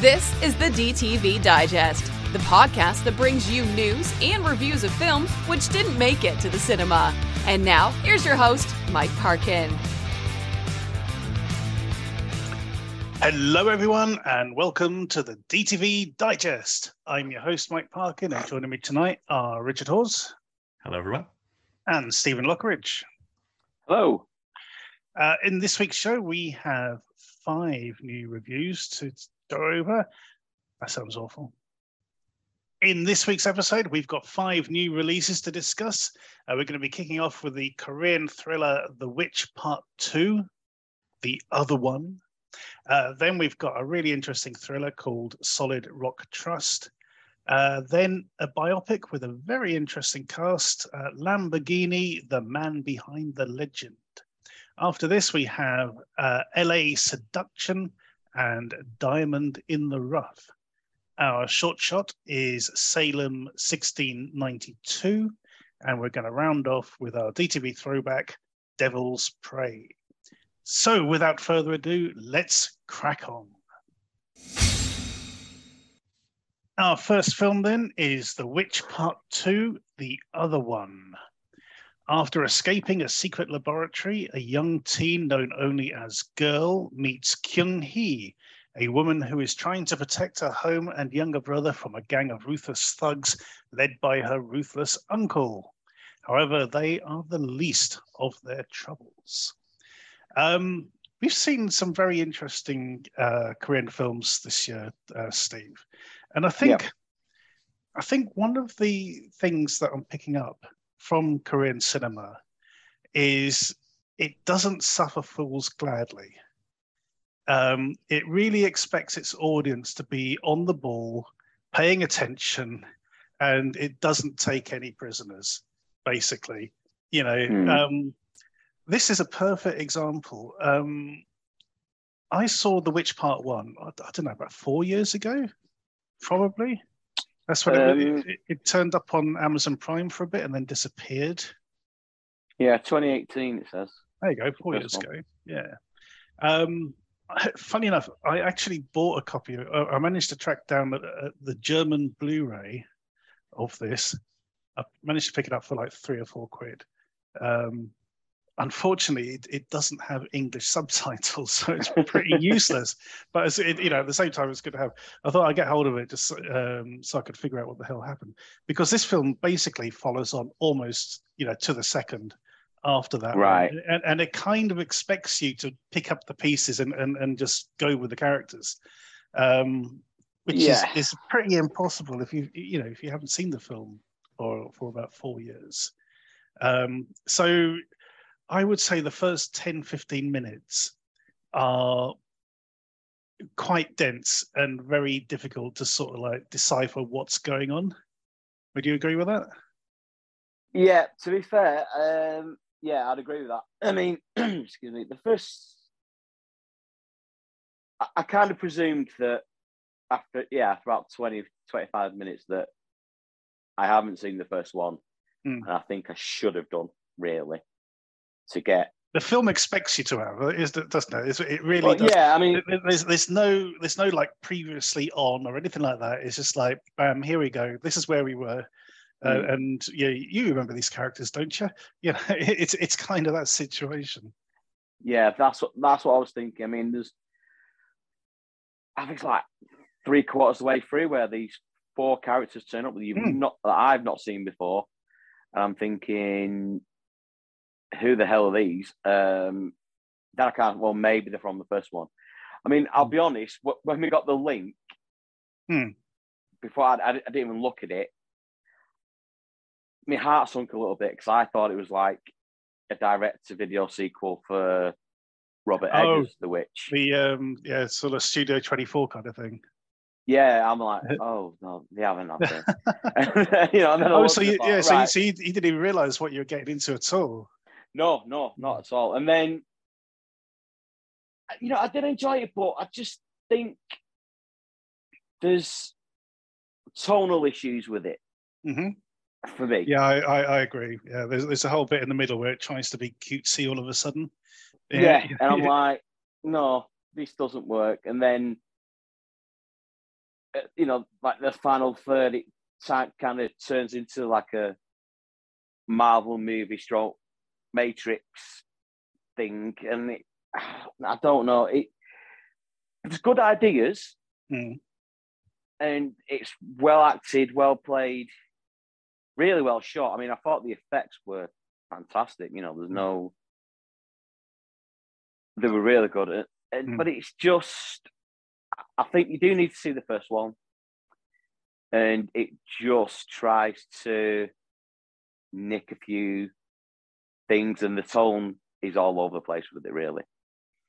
This is the DTV Digest, the podcast that brings you news and reviews of films which didn't make it to the cinema. And now, here's your host, Mike Parkin. Hello, everyone, and welcome to the DTV Digest. I'm your host, Mike Parkin, and joining me tonight are Richard Hawes Hello, everyone. and Stephen Lockridge. Hello. Uh, in this week's show, we have five new reviews to go. That sounds awful. In this week's episode, we've got five new releases to discuss. Uh, we're going to be kicking off with the Korean thriller The Witch Part 2, The Other One. Uh, then we've got a really interesting thriller called Solid Rock Trust. Uh, then a biopic with a very interesting cast uh, Lamborghini, The Man Behind the Legend. After this, we have uh, LA Seduction and Diamond in the Rough. Our short shot is Salem 1692, and we're going to round off with our DTV throwback, Devil's Prey. So, without further ado, let's crack on. Our first film then is The Witch Part 2 The Other One. After escaping a secret laboratory, a young teen known only as Girl meets Kyung Hee, a woman who is trying to protect her home and younger brother from a gang of ruthless thugs led by her ruthless uncle. However, they are the least of their troubles. Um, we've seen some very interesting uh, Korean films this year, uh, Steve, and I think Yeah. I think one of the things that I'm picking up from Korean cinema is it doesn't suffer fools gladly. Um, it really expects its audience to be on the ball, paying attention, and it doesn't take any prisoners. Basically, you know, Hmm. um, this is a perfect example. Um, I saw The Witch Part One. I, I don't know about four years ago, probably. That's what it, Um, it, it turned up on Amazon Prime for a bit and then disappeared. Yeah, 2018 it says. There you go, four years one. ago. Yeah. Um, funny enough, I actually bought a copy. Of, uh, I managed to track down the, uh, the German Blu-ray of this. I managed to pick it up for like three or four quid. Um, unfortunately, it, it doesn't have English subtitles, so it's pretty useless. But it's, it, you know, at the same time, it's good to have. I thought I'd get hold of it just um, so I could figure out what the hell happened, because this film basically follows on almost, you know, to the second after that. Right. And, and it kind of expects you to pick up the pieces and and, and just go with the characters. Um, which Yeah. is, is pretty impossible if you you know if you haven't seen the film for for about four years. Um, so I would say the first 10, 15 minutes are quite dense and very difficult to sort of like decipher what's going on. Would you agree with that? Yeah, to be fair, um, yeah, I'd agree with that. I mean, excuse me, the first. I, I kind of presumed that after, yeah, after about 20, 25 minutes that I haven't seen the first one. Hmm. And I think I should have done, really, to get. The film expects you to have, is doesn't it? It's- It really Well, does. yeah, I mean, There's, there's no there's no like previously on or anything like that. It's just like bam, here we go. This is where we were, uh, Mm. and yeah, you remember these characters, don't you? You know, it's it's kind of that situation. Yeah, that's what that's what I was thinking. I mean, there's I think it's like three quarters of the way through where these four characters turn up that you've Hmm. not that I've not seen before. And I'm thinking, who the hell are these? Um then I can't well maybe they're from the first one. I mean, I'll be honest, when we got the link Hmm. before I, I, didn't even look at it, my heart sunk a little bit because I thought it was like a direct to video sequel for Robert Oh, Eggers, The Witch. The um yeah, sort of Studio 24 kind of thing. Yeah, I'm like, oh no, they haven't it. you know, and then Oh, so you, thought, yeah, so you, right, so you, you didn't even realize what you were getting into at all. No, no, not at all. And then, you know, I did enjoy it, but I just think there's tonal issues with it hmm for me. Yeah, I, I, I agree. Yeah, there's there's a whole bit in the middle where it tries to be cutesy all of a sudden. Yeah, and I'm like, no, this doesn't work. And then uh, you know, like the final third, it kind of turns into like a Marvel movie stroke Matrix thing, and it, I don't know. It it's good ideas, Mm. and it's well acted, well played, really well shot. I mean, I thought the effects were fantastic. You know, there's no, they were really good. At, and, Mm. But it's just, I think you do need to see the first one, and it just tries to nick a few things, and the tone is all over the place with it. Really,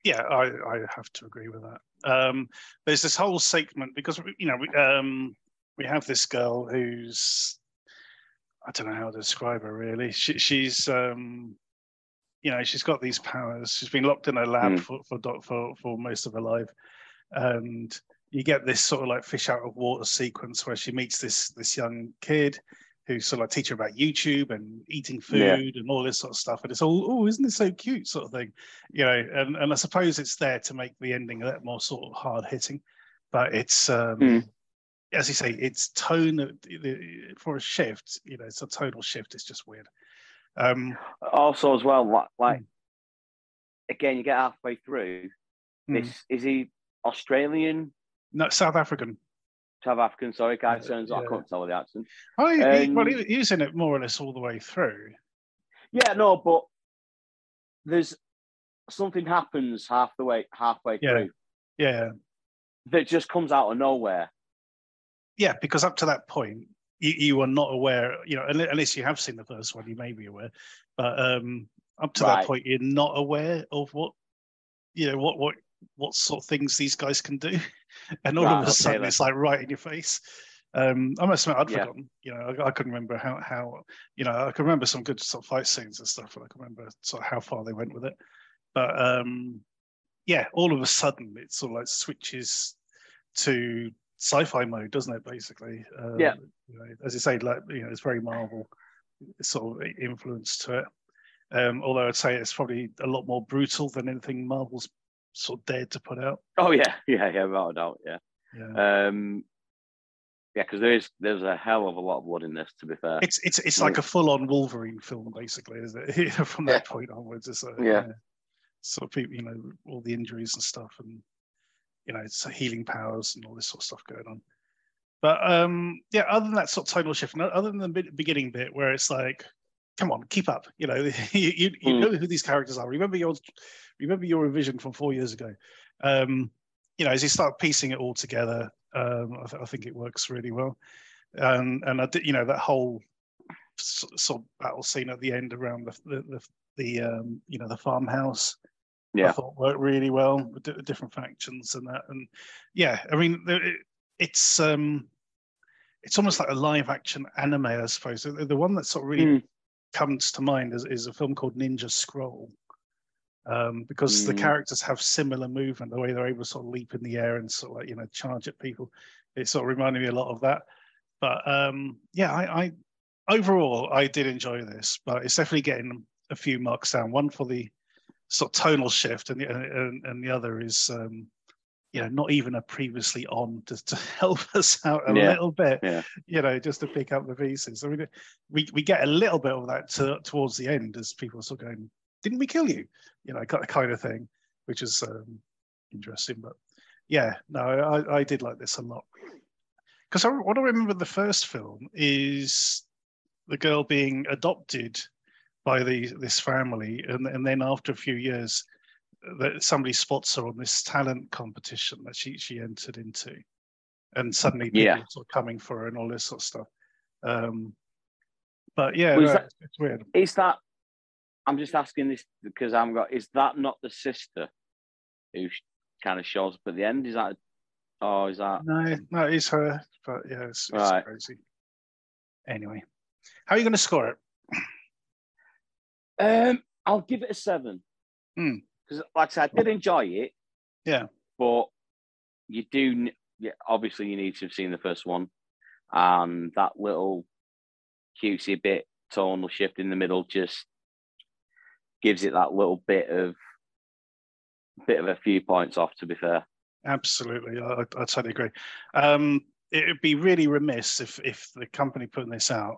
Yeah, I, I have to agree with that. Um, there's this whole segment because you know we, um, we have this girl who's I don't know how to describe her really. She, she's um, you know she's got these powers. She's been locked in a lab Mm. for for, for for most of her life, and you get this sort of like fish out of water sequence where she meets this this young kid who sort of like teach her about YouTube and eating food Yeah. and all this sort of stuff. And it's all, oh, isn't this so cute, sort of thing, you know. And and I suppose it's there to make the ending a little more sort of hard hitting, but it's um, Mm. as you say, it's tone for a shift. You know, it's a tonal shift. It's just weird. Um, also as well, like, like Mm. again, you get halfway through. mm. Is he Australian, no, South African. South African. Sorry, guy Yeah, turns. I yeah. couldn't tell with the accent. Oh, he, he- well, Um, he, he was in it more or less all the way through. Yeah, no, but there's something happens half the way, halfway Yeah. through Yeah, that just comes out of nowhere. yeah, because up to that point, you, you are not aware. You know, unless you have seen the first one, you may be aware. But um, up to that point, you're not aware of what you know what what what sort of things these guys can do, and all Right, of a okay sudden then. it's like right in your face. Um, I must admit, I'd Yeah. forgotten. You know, I, I couldn't remember how how you know I can remember some good sort of fight scenes and stuff, and I can remember sort of how far they went with it. But um, yeah, all of a sudden it sort of like switches to sci-fi mode, doesn't it? Basically, um, Yeah. You know, as you say, like you know, it's very Marvel sort of influence to it. Um, although I'd say it's probably a lot more brutal than anything Marvel's sort of dared to put out. Oh yeah, yeah, yeah, without a doubt, yeah. Yeah. Um, yeah, because there is there's a hell of a lot of blood in this. To be fair, It's it's it's like a full-on Wolverine film, basically, isn't it? From that point onwards, it's a, Yeah. sort of people, you know, all the injuries and stuff, and you know, it's healing powers and all this sort of stuff going on. But um, yeah, other than that sort of tonal shift, and other than the beginning bit where it's like, come on, keep up, you know, you you, you Mm. know who these characters are. Remember your remember your revision from four years ago. Um, you know, as you start piecing it all together, um, I, th- I think it works really well. And and I did, you know, that whole sort of battle scene at the end around the the, the, the um, you know the farmhouse. Yeah. I thought worked really well with di- different factions and that. And yeah, I mean, it, it's um, it's almost like a live action anime, I suppose. The, the one that sort of really Mm. Comes to mind is, is a film called Ninja Scroll. Um, because the Mm. characters have similar movement, the way they're able to sort of leap in the air and sort of like, you know, charge at people. It sort of reminded me a lot of that. But um, yeah, I, I overall I did enjoy this, but it's definitely getting a few marks down. One for the sort of tonal shift, and the and, and the other is um, you know not even a previously on to, to help us out a Yeah, little bit. yeah. You know, just to pick up the pieces. I mean, we we get a little bit of that to, towards the end as people are sort of going, "Didn't we kill you?" You know, kind kind of thing, which is um, interesting. But yeah, no, I, I did like this a lot because what I remember the first film is the girl being adopted by the this family, and and then after a few years, that somebody spots her on this talent competition that she she entered into, and suddenly people Yeah. are coming for her and all this sort of stuff. Um, but yeah, Was no, that- it's, weird. Is that? I'm just asking this because I'm got. Is that not the sister who kind of shows up at the end? Is that? Oh, is that? No, no, it's her. But yeah, it's, it's Right. crazy. Anyway, how are you going to score it? Um, I'll give it a seven. Hmm. Because, like I said, I did enjoy it. Yeah. But you do. Yeah, obviously, you need to have seen the first one, and that little cutesy bit tonal shift in the middle just gives it that little bit of bit of a few points off. To be fair. Absolutely, I, I I totally agree. Um, it would be really remiss if if the company putting this out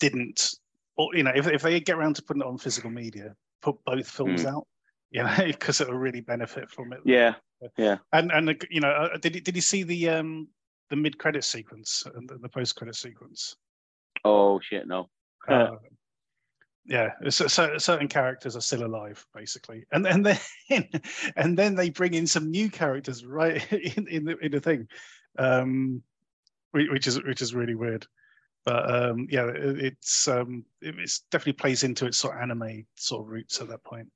didn't, or you know, if if they get around to putting it on physical media, put both films Mm. out, you know, because it will really benefit from it. Yeah, yeah. And and you know, uh, did you, did you see the um the mid credit sequence and the, the post credit sequence? Oh shit, no. Uh, yeah, so, so certain characters are still alive, basically, and and then and then they bring in some new characters right in, in the in the thing, um, which is which is really weird. But um, yeah, it, it's um, it it's definitely plays into its sort of anime sort of roots at that point.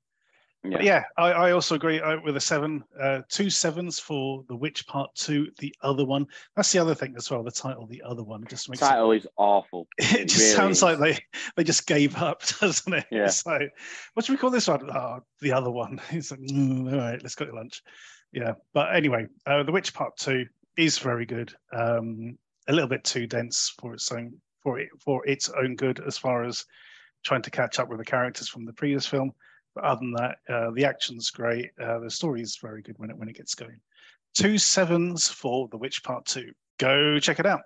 Yeah. yeah, I, I also agree uh, with a seven, uh, two sevens for the Witch Part Two. The other one, that's the other thing as well. The title, the other one, just makes it Title is awful. it just really sounds is. like they they just gave up, doesn't it? Yeah. So, what should we call this one? Oh, the other one. It's like, mm, all right, let's go to lunch. Yeah. But anyway, uh, the Witch Part Two is very good. Um, a little bit too dense for its own for it for its own good as far as trying to catch up with the characters from the previous film. But other than that, uh, the action's great. Uh, the story is very good when it when it gets going. Two sevens for The Witch Part Two. Go check it out.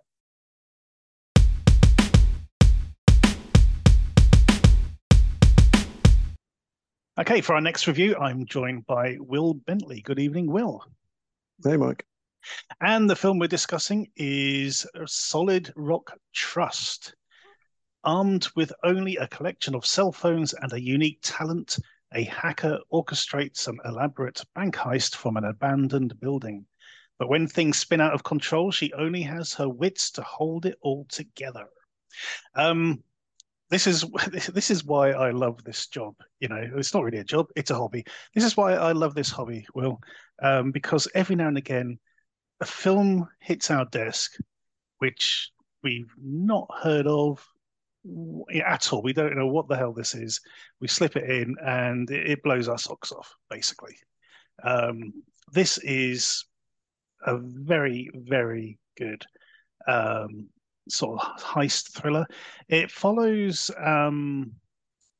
Okay, for our next review, I'm joined by Will Bentley. Good evening, Will. Hey, Mike. And the film we're discussing is Solid Rock Trust. Armed with only a collection of cell phones and a unique talent, a hacker orchestrates an elaborate bank heist from an abandoned building. But when things spin out of control, she only has her wits to hold it all together. Um, this is this is why I love this job. You know, it's not really a job; it's a hobby. This is why I love this hobby, Will, um, because every now and again, a film hits our desk, which we've not heard of at all. We don't know what the hell this is. We slip it in, and it, blows our socks off. Basically, um, this is a very, very good um, sort of heist thriller. It follows. Um,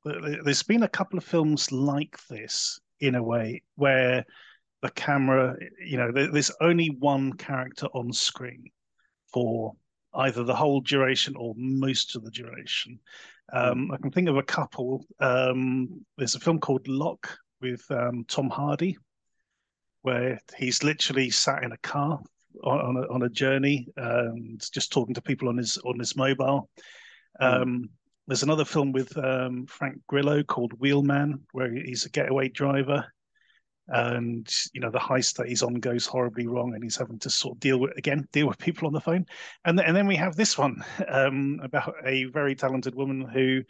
there's been a couple of films like this in a way where the camera, you know, there's only one character on screen for either the whole duration or most of the duration. Um, I can think of a couple. Um, there's a film called Locke with um, Tom Hardy, where he's literally sat in a car on, on, a, on a journey and just talking to people on his on his mobile. Um, there's another film with um, Frank Grillo called Wheelman, where he's a getaway driver, and you know the heist that he's on goes horribly wrong, and he's having to sort of deal with again deal with people on the phone. And th- and then we have this one um, about a very talented woman who,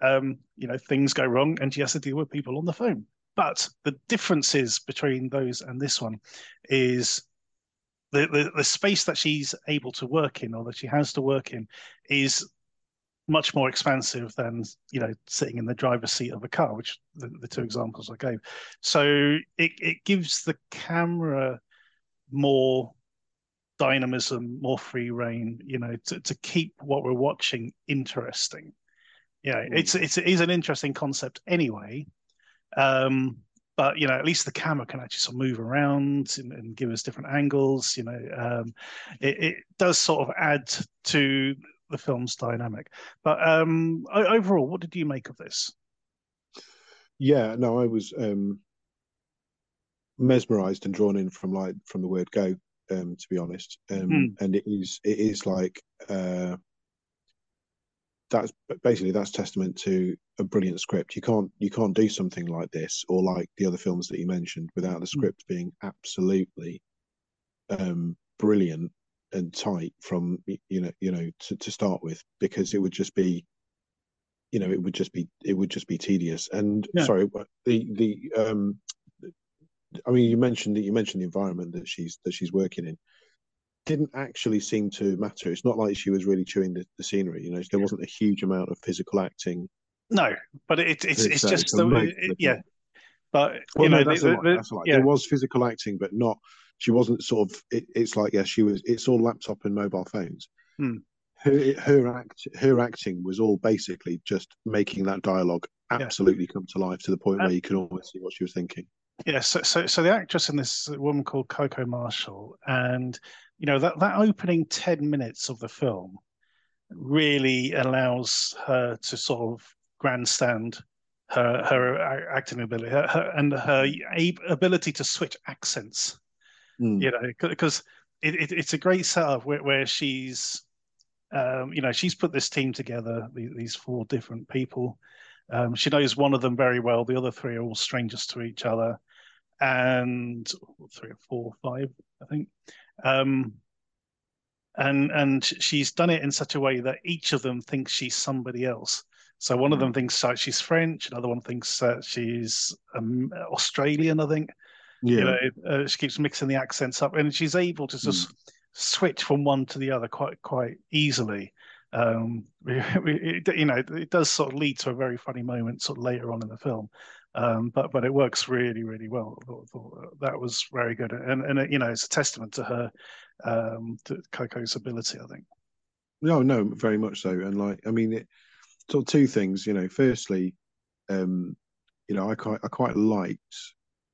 um, you know, things go wrong, and she has to deal with people on the phone. But the differences between those and this one is the, the, the space that she's able to work in or that she has to work in is much more expensive than you know sitting in the driver's seat of a car which the, the two examples i gave so it, it gives the camera more dynamism more free reign you know to, to keep what we're watching interesting yeah Mm. it's it's it is an interesting concept anyway um but you know at least the camera can actually sort of move around and, and give us different angles you know um it, it does sort of add to the film's dynamic but um overall what did you make of this Yeah, no, I was um mesmerized and drawn in from like from the word go, um, to be honest. Um, Hmm. and it is it is like uh that's basically that's testament to a brilliant script. You can't you can't do something like this or like the other films that you mentioned without the script being absolutely um brilliant and tight from you know you know to, to start with because it would just be you know it would just be it would just be tedious. And Yeah. sorry the the um i mean you mentioned that you mentioned the environment that she's that she's working in. Didn't actually seem to matter. It's not like she was really chewing the, the scenery you know there wasn't a huge amount of physical acting. No but it, it's it's, It's, uh, just the yeah. But well you no know that's, the- the- that's lie. yeah. There was physical acting but not she wasn't sort of it, it's like yeah she was it's all laptop and mobile phones Hmm. her her act her acting was all basically just making that dialogue absolutely come to life to the point Uh, where you can almost see what she was thinking Yeah, so, so so the actress in this woman called Coco Marshall, and you know that that opening ten minutes of the film really allows her to sort of grandstand her her acting ability her, her, and her ability to switch accents. Mm. You know, because it, it, it's a great setup where, where she's, um, you know, she's put this team together, these four different people. Um, she knows one of them very well. The other three are all strangers to each other, and three or four, five, I think. Um, and and she's done it in such a way that each of them thinks she's somebody else. So one of them mm. thinks uh, she's French, another one thinks uh, she's um, Australian, I think. Yeah. You know, uh, she keeps mixing the accents up, and she's able to just mm. switch from one to the other quite quite easily. Um, it, you know, it does sort of lead to a very funny moment sort of later on in the film, um, but but it works really really well. that was very good, and and you know, it's a testament to her um, to Coco's ability, I think. No, no, very much so, and like I mean, it sort of two things. You know, firstly, um, you know, I quite I quite liked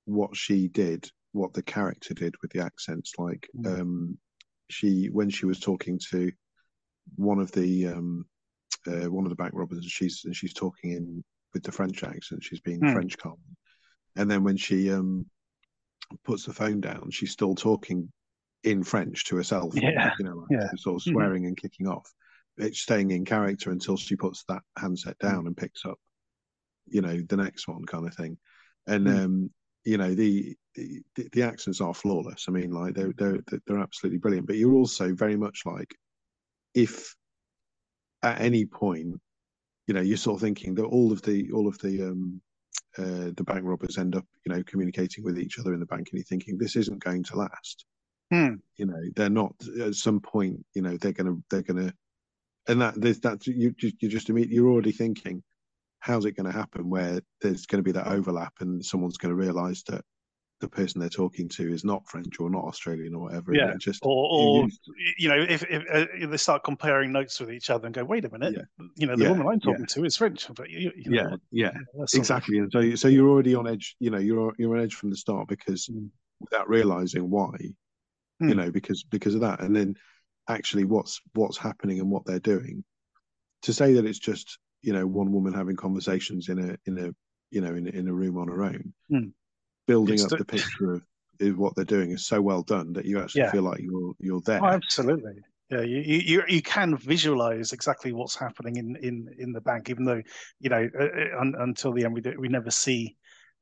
what she did, what the character did with the accents. Like, mm. um, she when she was talking to one of the um, uh, one of the bank robbers, and she's and she's talking in with the French accent. She's being mm. French calm, and then when she um, puts the phone down, she's still talking in French to herself. Yeah, you know, like yeah. sort of mm-hmm. swearing mm. and kicking off. It's staying in character until she puts that handset down mm. and picks up, you know, the next one kind of thing. And mm. um, you know the, the the accents are flawless. I mean, like they're they're they're absolutely brilliant. But you're also very much like if at any point, you know, you're sort of thinking that all of the all of the um uh, the bank robbers end up, you know, communicating with each other in the bank, and you're thinking this isn't going to last. Hmm. You know, they're not. At some point, you know, they're gonna they're gonna, and that there's that you you just you're already thinking how's it going to happen where there's going to be that overlap and someone's going to realize that the person they're talking to is not French or not Australian or whatever. Yeah, just or, or you, you, know, if, if, uh, if, they start comparing notes with each other and go, "Wait a minute, yeah. you know, the yeah, woman I'm talking yeah. to is French." But you, you know, yeah, yeah, exactly. And so, so you're already on edge. You know, you're you're on edge from the start because mm. without realizing why, mm. you hmm. know, because because of that, and then actually what's what's happening and what they're doing. To say that it's just you know one woman having conversations in a in a you know in, in a room on her own mm. building it's up the, the picture of what they're doing is so well done that you actually yeah. feel like you're you're there oh, absolutely yeah you, you you can visualize exactly what's happening in in in the bank even though you know uh, uh un, until the end we do, we never see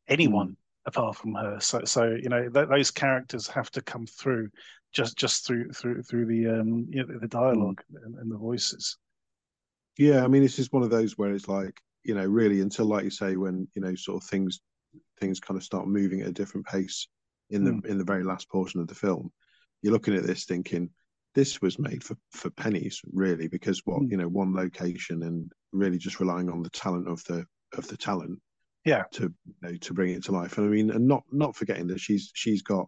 anyone mm. apart from her so so you know th- those characters have to come through just just through through through the um you know the dialogue mm. and, and the voices yeah, I mean, it's just one of those where it's like, you know, really until, like you say, when you know, sort of things things kind of start moving at a different pace in the mm. in the very last portion of the film, you're looking at this thinking this was made for for pennies, really, because what mm. you know, one location and really just relying on the talent of the of the talent, yeah, to you know, to bring it to life. And I mean, and not not forgetting that she's she's got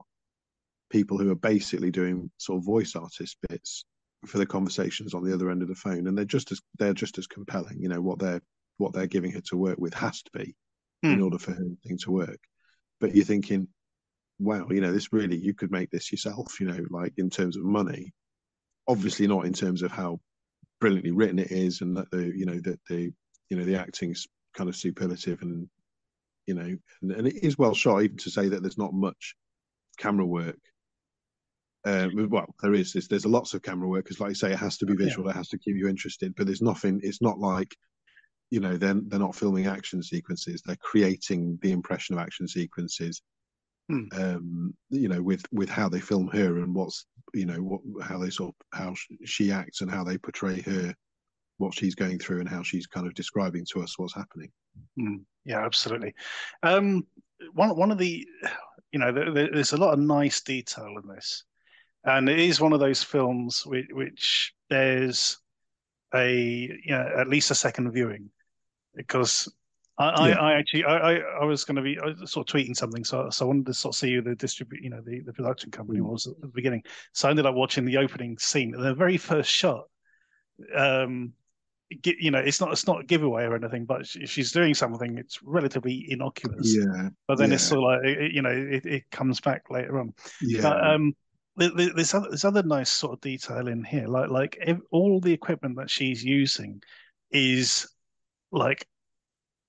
people who are basically doing sort of voice artist bits for the conversations on the other end of the phone, and they're just as they're just as compelling. You know what they're what they're giving her to work with has to be mm. in order for her thing to work. But you're thinking, wow, you know, this really you could make this yourself. You know, like in terms of money, obviously not in terms of how brilliantly written it is, and that the you know that the you know the acting's kind of superlative and you know and, and it is well shot even to say that there's not much camera work uh, well, there is. There's, there's lots of camera work because, like you say, it has to be visual. Yeah. It has to keep you interested. But there's nothing. It's not like, you know, they're they're not filming action sequences. They're creating the impression of action sequences. Hmm. Um, you know, with with how they film her and what's you know what how they sort of how she acts and how they portray her, what she's going through and how she's kind of describing to us what's happening. Hmm. Yeah, absolutely. Um, one one of the, you know, there, there's a lot of nice detail in this and it is one of those films which, which there's a you know at least a second viewing because I, yeah. I, I, actually I, I was going to be sort of tweeting something, so so I wanted to sort of see who the distribute, you know, the, the production company mm. was at the beginning. So I ended up watching the opening scene, the very first shot. Um, you know, it's not it's not a giveaway or anything, but she's doing something. It's relatively innocuous. Yeah. But then yeah. it's sort of like it, you know, it, it comes back later on. Yeah. But, um, there's other, there's other nice sort of detail in here, like like if, all the equipment that she's using is like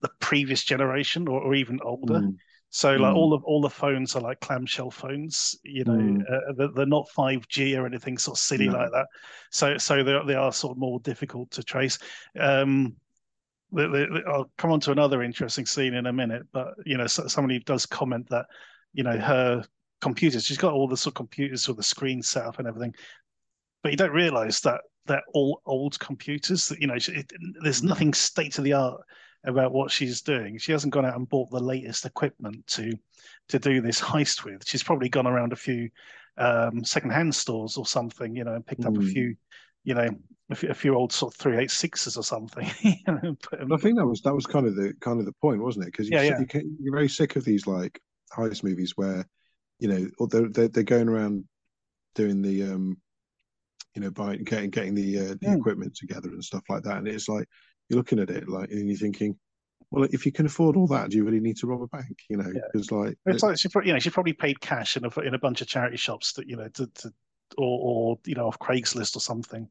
the previous generation or, or even older. Mm. So like mm. all of all the phones are like clamshell phones, you know, mm. uh, they're, they're, not 5G or anything sort of silly no. like that. So so they they are sort of more difficult to trace. Um, they, they, I'll come on to another interesting scene in a minute, but you know, so, somebody does comment that you know her computers, she's got all the sort of computers with the screen set up and everything, but you don't realize that they're all old computers. That you know, it, there's nothing state of the art about what she's doing. She hasn't gone out and bought the latest equipment to to do this heist with. She's probably gone around a few um, secondhand stores or something, you know, and picked mm. up a hmm. few, you know, a few, a few old sort of three eight sixes or something. I think that was that was kind of the kind of the point, wasn't it? Because you, yeah, yeah. you you're very sick of these like heist movies where, you know, they're they're, they're going around doing the um you know, by getting getting the uh, the mm. equipment together and stuff like that. And it's like you're looking at it like, and you're thinking, well, if you can afford all that, do you really need to rob a bank? You know, because yeah. like it's like she, you know, she probably paid cash in a in a bunch of charity shops that you know to, to or or you know off Craigslist or something.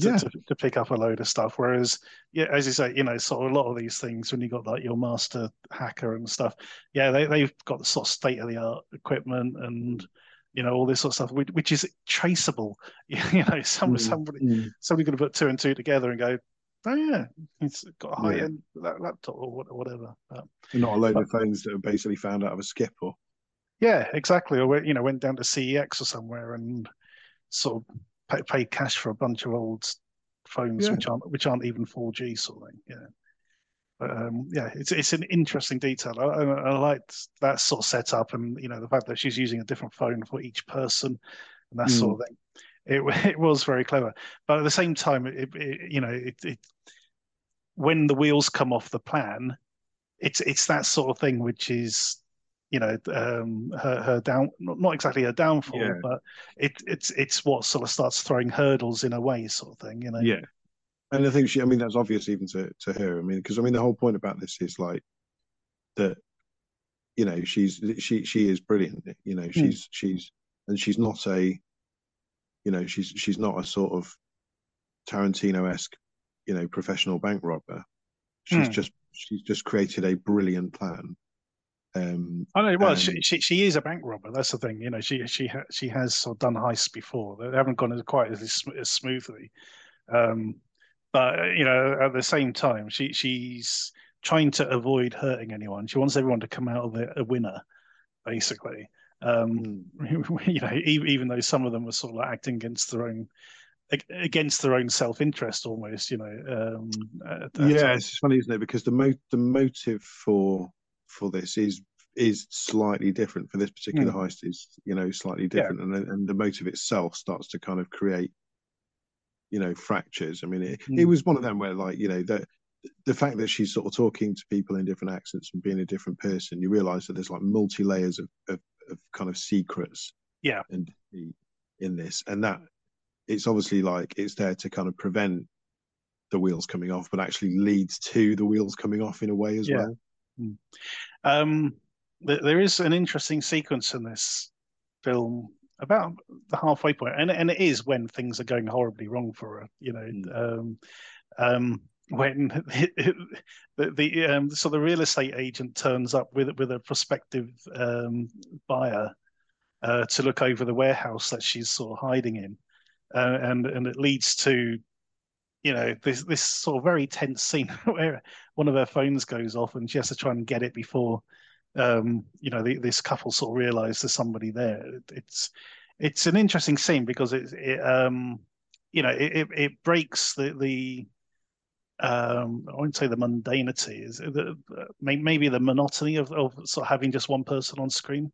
To, yeah. to, to, pick up a load of stuff. Whereas, yeah, as you say, you know, sort of a lot of these things when you got like your master hacker and stuff, yeah, they they've got the sort of state of the art equipment and you know all this sort of stuff, which, which is traceable. You know, some, mm, somebody mm. somebody going to put two and two together and go, oh yeah, it's got a high yeah. end laptop or whatever. But, Not a load but, of phones that are basically found out of a skip or. Yeah, exactly. Or you know, went down to CEX or somewhere and sort of pay, paid cash for a bunch of old phones yeah. which aren't which aren't even 4G sort of thing. Yeah. But um, yeah, it's it's an interesting detail. I, I, I liked that sort of setup, and you know the fact that she's using a different phone for each person, and that mm. sort of thing. It it was very clever, but at the same time, it, it you know it, it when the wheels come off the plan, it's it's that sort of thing which is you know um, her her down not exactly her downfall, yeah. but it it's it's what sort of starts throwing hurdles in a way, sort of thing. You know. Yeah, and I think she, I mean, that's obvious even to, to her. I mean, because I mean, the whole point about this is like that, you know, she's she she is brilliant. You know, hmm. she's mm. she's and she's not a, you know, she's she's not a sort of Tarantino esque, you know, professional bank robber. She's mm. just she's just created a brilliant plan. Um, I know. Well, and... she, she, she is a bank robber. That's the thing. You know, she she ha- she has sort of done heists before. They haven't gone as quite as, as smoothly. Um, but you know, at the same time, she she's trying to avoid hurting anyone. She wants everyone to come out of it a winner, basically. Um, mm. You know, even, even though some of them were sort of like acting against their own against their own self interest, almost. You know. Um, yeah, it's funny, isn't it? Because the mo- the motive for for this is is slightly different for this particular mm. heist is you know slightly different yeah. and and the motive itself starts to kind of create you know fractures. I mean, it, mm. it was one of them where like you know that the fact that she's sort of talking to people in different accents and being a different person, you realise that there's like multi layers of, of, of kind of secrets. Yeah. And in this, and that it's obviously like it's there to kind of prevent the wheels coming off, but actually leads to the wheels coming off in a way as yeah. well. Mm. Um, there is an interesting sequence in this film about the halfway point, and and it is when things are going horribly wrong for her. You know, mm. um, um, when the, the um, so the real estate agent turns up with with a prospective um, buyer uh, to look over the warehouse that she's sort of hiding in, uh, and and it leads to you know this this sort of very tense scene where one of her phones goes off and she has to try and get it before um, you know, the, this couple sort of realize there's somebody there. It's it's an interesting scene because it, it um, you know, it, it breaks the the um, I wouldn't say the mundanity is the, maybe the monotony of, of sort of having just one person on screen.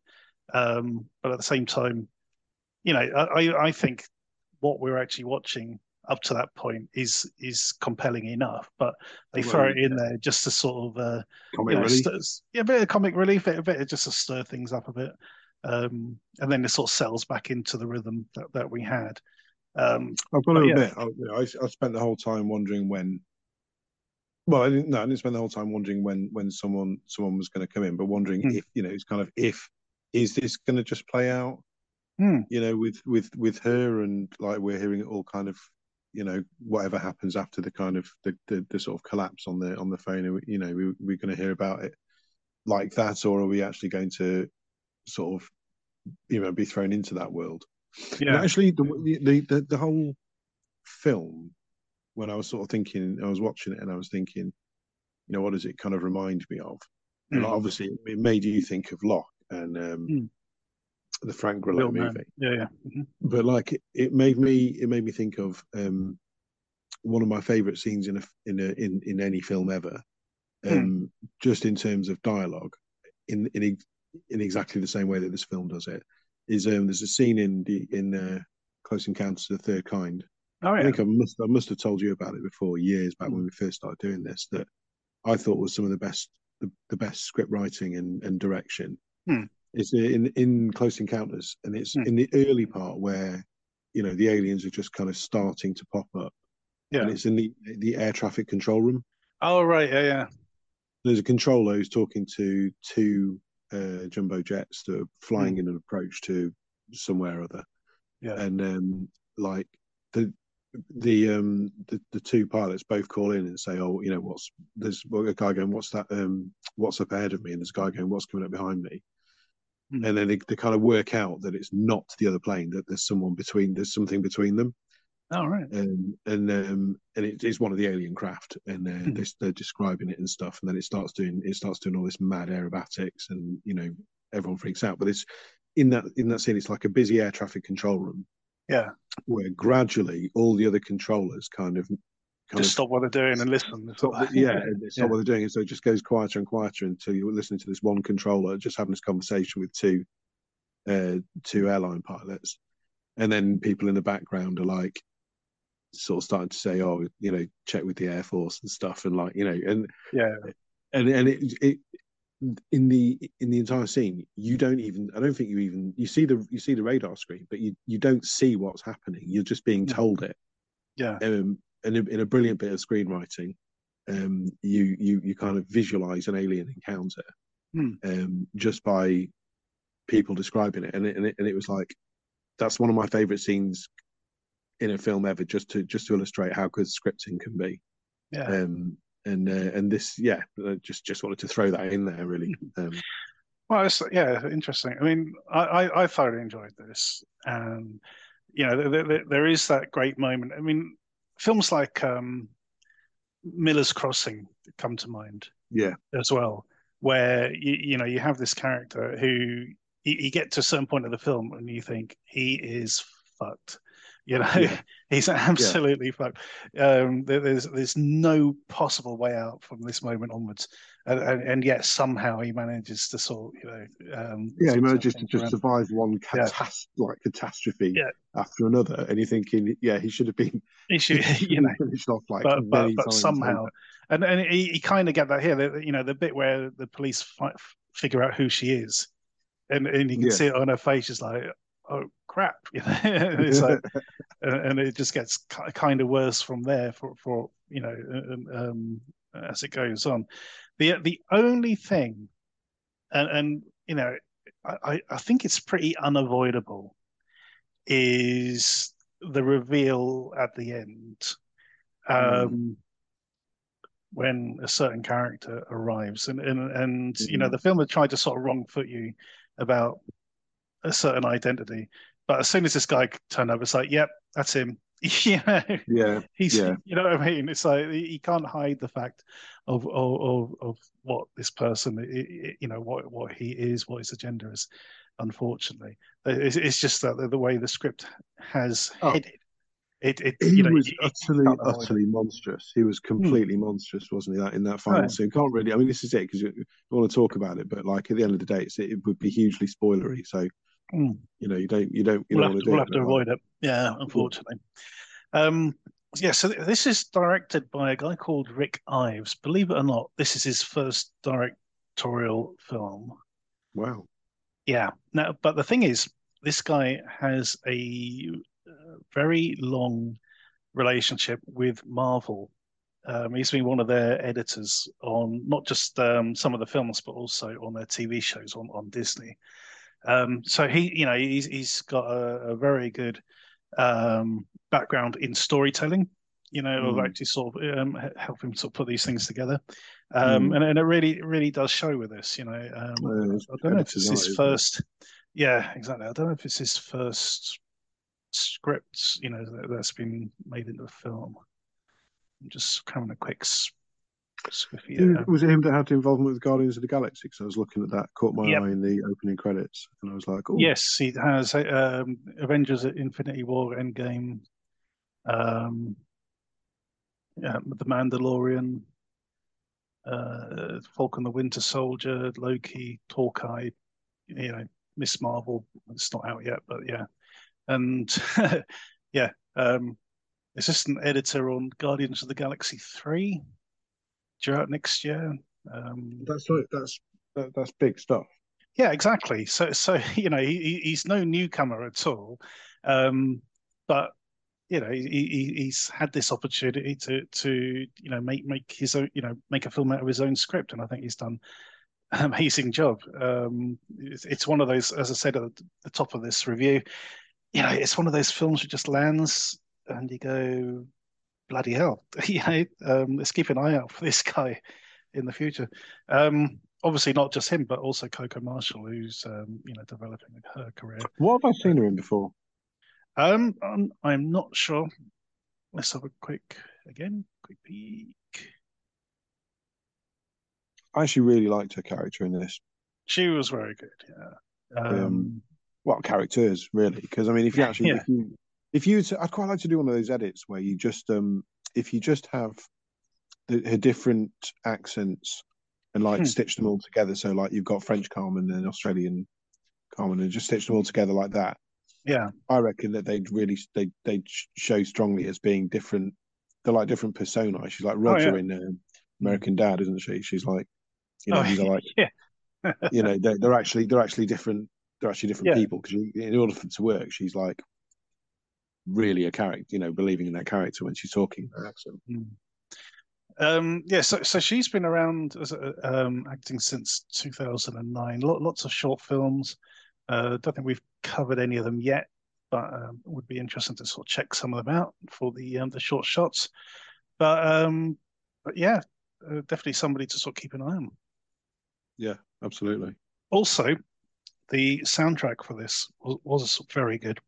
Um, but at the same time, you know, I, I think what we're actually watching up to that point is is compelling enough. But they well, throw it in there just to sort of uh, comic you know, relief. yeah, a bit of comic relief, a bit of just to stir things up a bit, um, and then it sort of sells back into the rhythm that, that we had. Um, I've got a yeah. bit. I, I, I spent the whole time wondering when. Well, I didn't. No, I didn't spend the whole time wondering when when someone someone was going to come in, but wondering mm. if you know, it's kind of if is this going to just play out Hmm. You know, with with with her and like we're hearing it all kind of, you know, whatever happens after the kind of the the, the sort of collapse on the on the phone. You know, we, we're going to hear about it like that, or are we actually going to sort of, you know, be thrown into that world? Yeah. actually, the, the the the whole film, when I was sort of thinking, I was watching it and I was thinking, you know, what does it kind of remind me of? And Mm. obviously, it made you think of Locke and um, Mm. The Frank Grillo man. movie. Yeah, yeah. Mhm. But like, it, it made me, it made me think of um, one of my favourite scenes in a in a in in any film ever, um, just in terms of dialogue, in in in exactly the same way that this film does it. Is um, there's a scene in the in uh, Close Encounters of the Third Kind Oh I think I must I must have told you about it before years back Mm. when we first started doing this that I thought was some of the best the, the best script writing and, and direction. Hmm. It's in in Close Encounters and it's Hmm. in the early part where you know the aliens are just kind of starting to pop up Yeah. and it's in the the air traffic control room. Oh right. Yeah, yeah. There's a controller who's talking to two uh, jumbo jets that are flying in an approach to somewhere or other. Yeah. and um like the the um the, the two pilots both call in and say oh you know what's there's a guy going what's that um what's up ahead of me and there's a guy going what's coming up behind me. And then they, they kind of work out that it's not the other plane that there's someone between there's something between them Oh right. um, and um, and it is one of the alien craft, and uh, Hmm. they, they're describing it and stuff, and then it starts doing it starts doing all this mad aerobatics, and you know everyone freaks out. But it's in that in that scene, it's like a busy air traffic control room Yeah. where gradually all the other controllers kind of Just stop what they're doing and listen. Stop like- yeah, it's not what they're doing, and so it just goes quieter and quieter until you're listening to this one controller just having this conversation with two uh, two airline pilots, and then people in the background are like sort of starting to say, "Oh, you know, check with the air force and stuff," and like you know, and Yeah. and and it it in the in the entire scene you don't even i don't think you even you see the you see the radar screen but you you don't see what's happening you're just being told it Yeah. um and in, in a brilliant bit of screenwriting um you you you kind of visualize an alien encounter Hmm. um just by people describing it and it, and it and it was like that's one of my favorite scenes in a film ever just to just to illustrate how good scripting can be Yeah. um and uh, and this yeah I just just wanted to throw that in there really um Well, it's, yeah, interesting. I mean, I, I, I thoroughly enjoyed this, and you know, there, there, there is that great moment. I mean, films like um, Miller's Crossing come to mind yeah as well, where you, you know you have this character who you, you get to a certain point of the film and you think he is fucked. You know, Yeah. he's absolutely fucked. Um, there, there's there's no possible way out from this moment onwards, and, and, and yet somehow he manages to sort you know. Um, yeah he manages to just around. survive one Yeah. like catastrophe Yeah. after another and you're thinking yeah he should have been He should, you know, finished off like but but, but somehow, over. and and he, he kind of get that here. That you know the bit where the police fi- figure out who she is, and and you can Yeah. see it on her face. She's like, "Oh crap!" You know, And it's like, and, it just gets kind of worse from there for for you know um, as it goes on. The the only thing, and and you know, I I- think it's pretty unavoidable, is the reveal at the end um, when a certain character arrives, and and and you know Mhm. the film had tried to sort of wrong foot you about a certain identity, but as soon as this guy turned up, it's like, yep, that's him. you know, yeah he's Yeah. you know what I mean. It's like he can't hide the fact of of of, what this person, you know, what what he is, what his agenda is. Unfortunately, it's, it's just that the, way the script has Oh. headed. It, it he you know, was you utterly it. utterly monstrous he was hmm. completely monstrous wasn't he that in that final Right. scene can't really i mean this is it because you, you want to talk about it but like at the end of the day it's, it would be hugely spoilery so Mm. you know you don't you don't you we'll don't have want to, we'll have to avoid it. Yeah, unfortunately. Um, yeah, so th- this is directed by a guy called Rick Ives. Believe it or not, this is his first directorial film. wow Yeah. Now, but the thing is, this guy has a uh, very long relationship with Marvel. Um, he's been one of their editors on not just um, some of the films, but also on their TV shows on, on Disney. Um, so he, you know, he's he's got a, a very good um, background in storytelling. You know, of Mm. actually sort of um, help him sort of put these things together, um, Mm. and, and it really really does show with this. You know, um, Uh, it's I don't know if it's his isn't it? first. Yeah, exactly. I don't know if it's his first script. You know, that, that's been made into a film. I'm just having a quick s- squiffy. Who- uh, Was it him that had involvement with Guardians of the Galaxy? Because I was looking at that, caught my Yep. eye in the opening credits, and I was like, "Oh, Yes, he has um, Avengers: Infinity War, Endgame, um, yeah, The Mandalorian, uh, Falcon the Winter Soldier, Loki, Hawkeye, you know, Miss Marvel. It's not out yet, but yeah, and yeah, um, assistant editor on Guardians of the Galaxy three, due out next year. Um, that's like that's that, that's big stuff." Yeah, exactly. So, so you know, he, he- he's no newcomer at all, um, but you know, he, he, he's had this opportunity to to you know make make his own you know make a film out of his own script, and I think he's done an amazing job. Um, it's, it's one of those, as I said at the top of this review, you know, it's one of those films that just lands, and you go, bloody hell, you know, um, let's keep an eye out for this guy in the future. Um, obviously, not just him, but also Coco Marshall, who's um, you know developing her career. What have I seen her in before? Um, I'm, I'm not sure. Let's have a quick again, quick peek. I actually really liked her character in this. She was very good. Yeah. Um, Um, Well, characters really, because I mean, if you actually, Yeah. if you, if you, I'd quite like to do one of those edits where you just, um, if you just have the, her different accents and like Hmm. stitch them all together. So like you've got French Carmen and Australian Carmen, and just stitch them all together like that. yeah, I reckon that they'd really they they show strongly as being different. They're like different personae. She's like Roger yeah. in um, American Dad, isn't she? She's like, you know, Oh, are like, yeah. you know, they're, they're actually they're actually different. They're actually different Yeah. people because in order for it to work, she's like really a character. You know, believing in that character when she's talking that accent. Mm. Um, yeah, so so she's been around as a, um, acting since 2009. Lot, lots of short films. Uh, don't think we've covered any of them yet, but um, it would be interesting to sort of check some of them out for the um, the short shots. But um, but yeah, uh, definitely somebody to sort of keep an eye on. Yeah, absolutely. Also, the soundtrack for this was, was very good.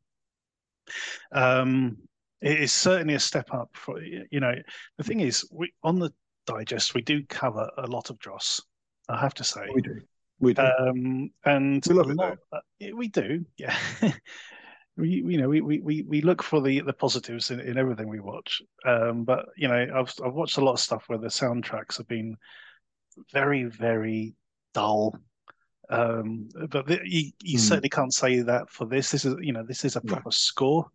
Um, it is certainly a step up for you know. The thing is, we on the digest we do cover a lot of Dross. I have to say, We do. We do. um, and We love it, lot- uh, we do, yeah. we, you know, we, we, we, we look for the, the positives in, in everything we watch. Um, but you know, I've I've watched a lot of stuff where the soundtracks have been very, very dull. Um, but the, you, you Hmm. certainly can't say that for this. This is, you know, this is a proper score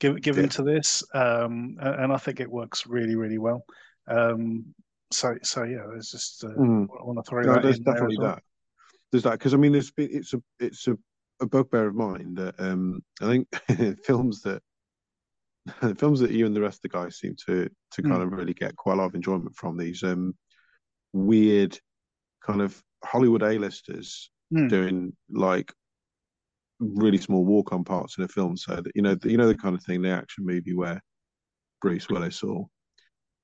given given Yeah. to this, um, and I think it works really, really well. Um, so, so yeah, there's just uh, Mm. I want to throw No, that there's in there as definitely well. that. There's that because I mean, there's been, it's a it's a, a bugbear of mine that um I think films that films that you and the rest of the guys seem to to kind Mm. of really get quite a lot of enjoyment from these um weird kind of Hollywood A-listers Mm. doing like really small walk-on parts in a film, so that you know you know the kind of thing, the action movie where Bruce Willis or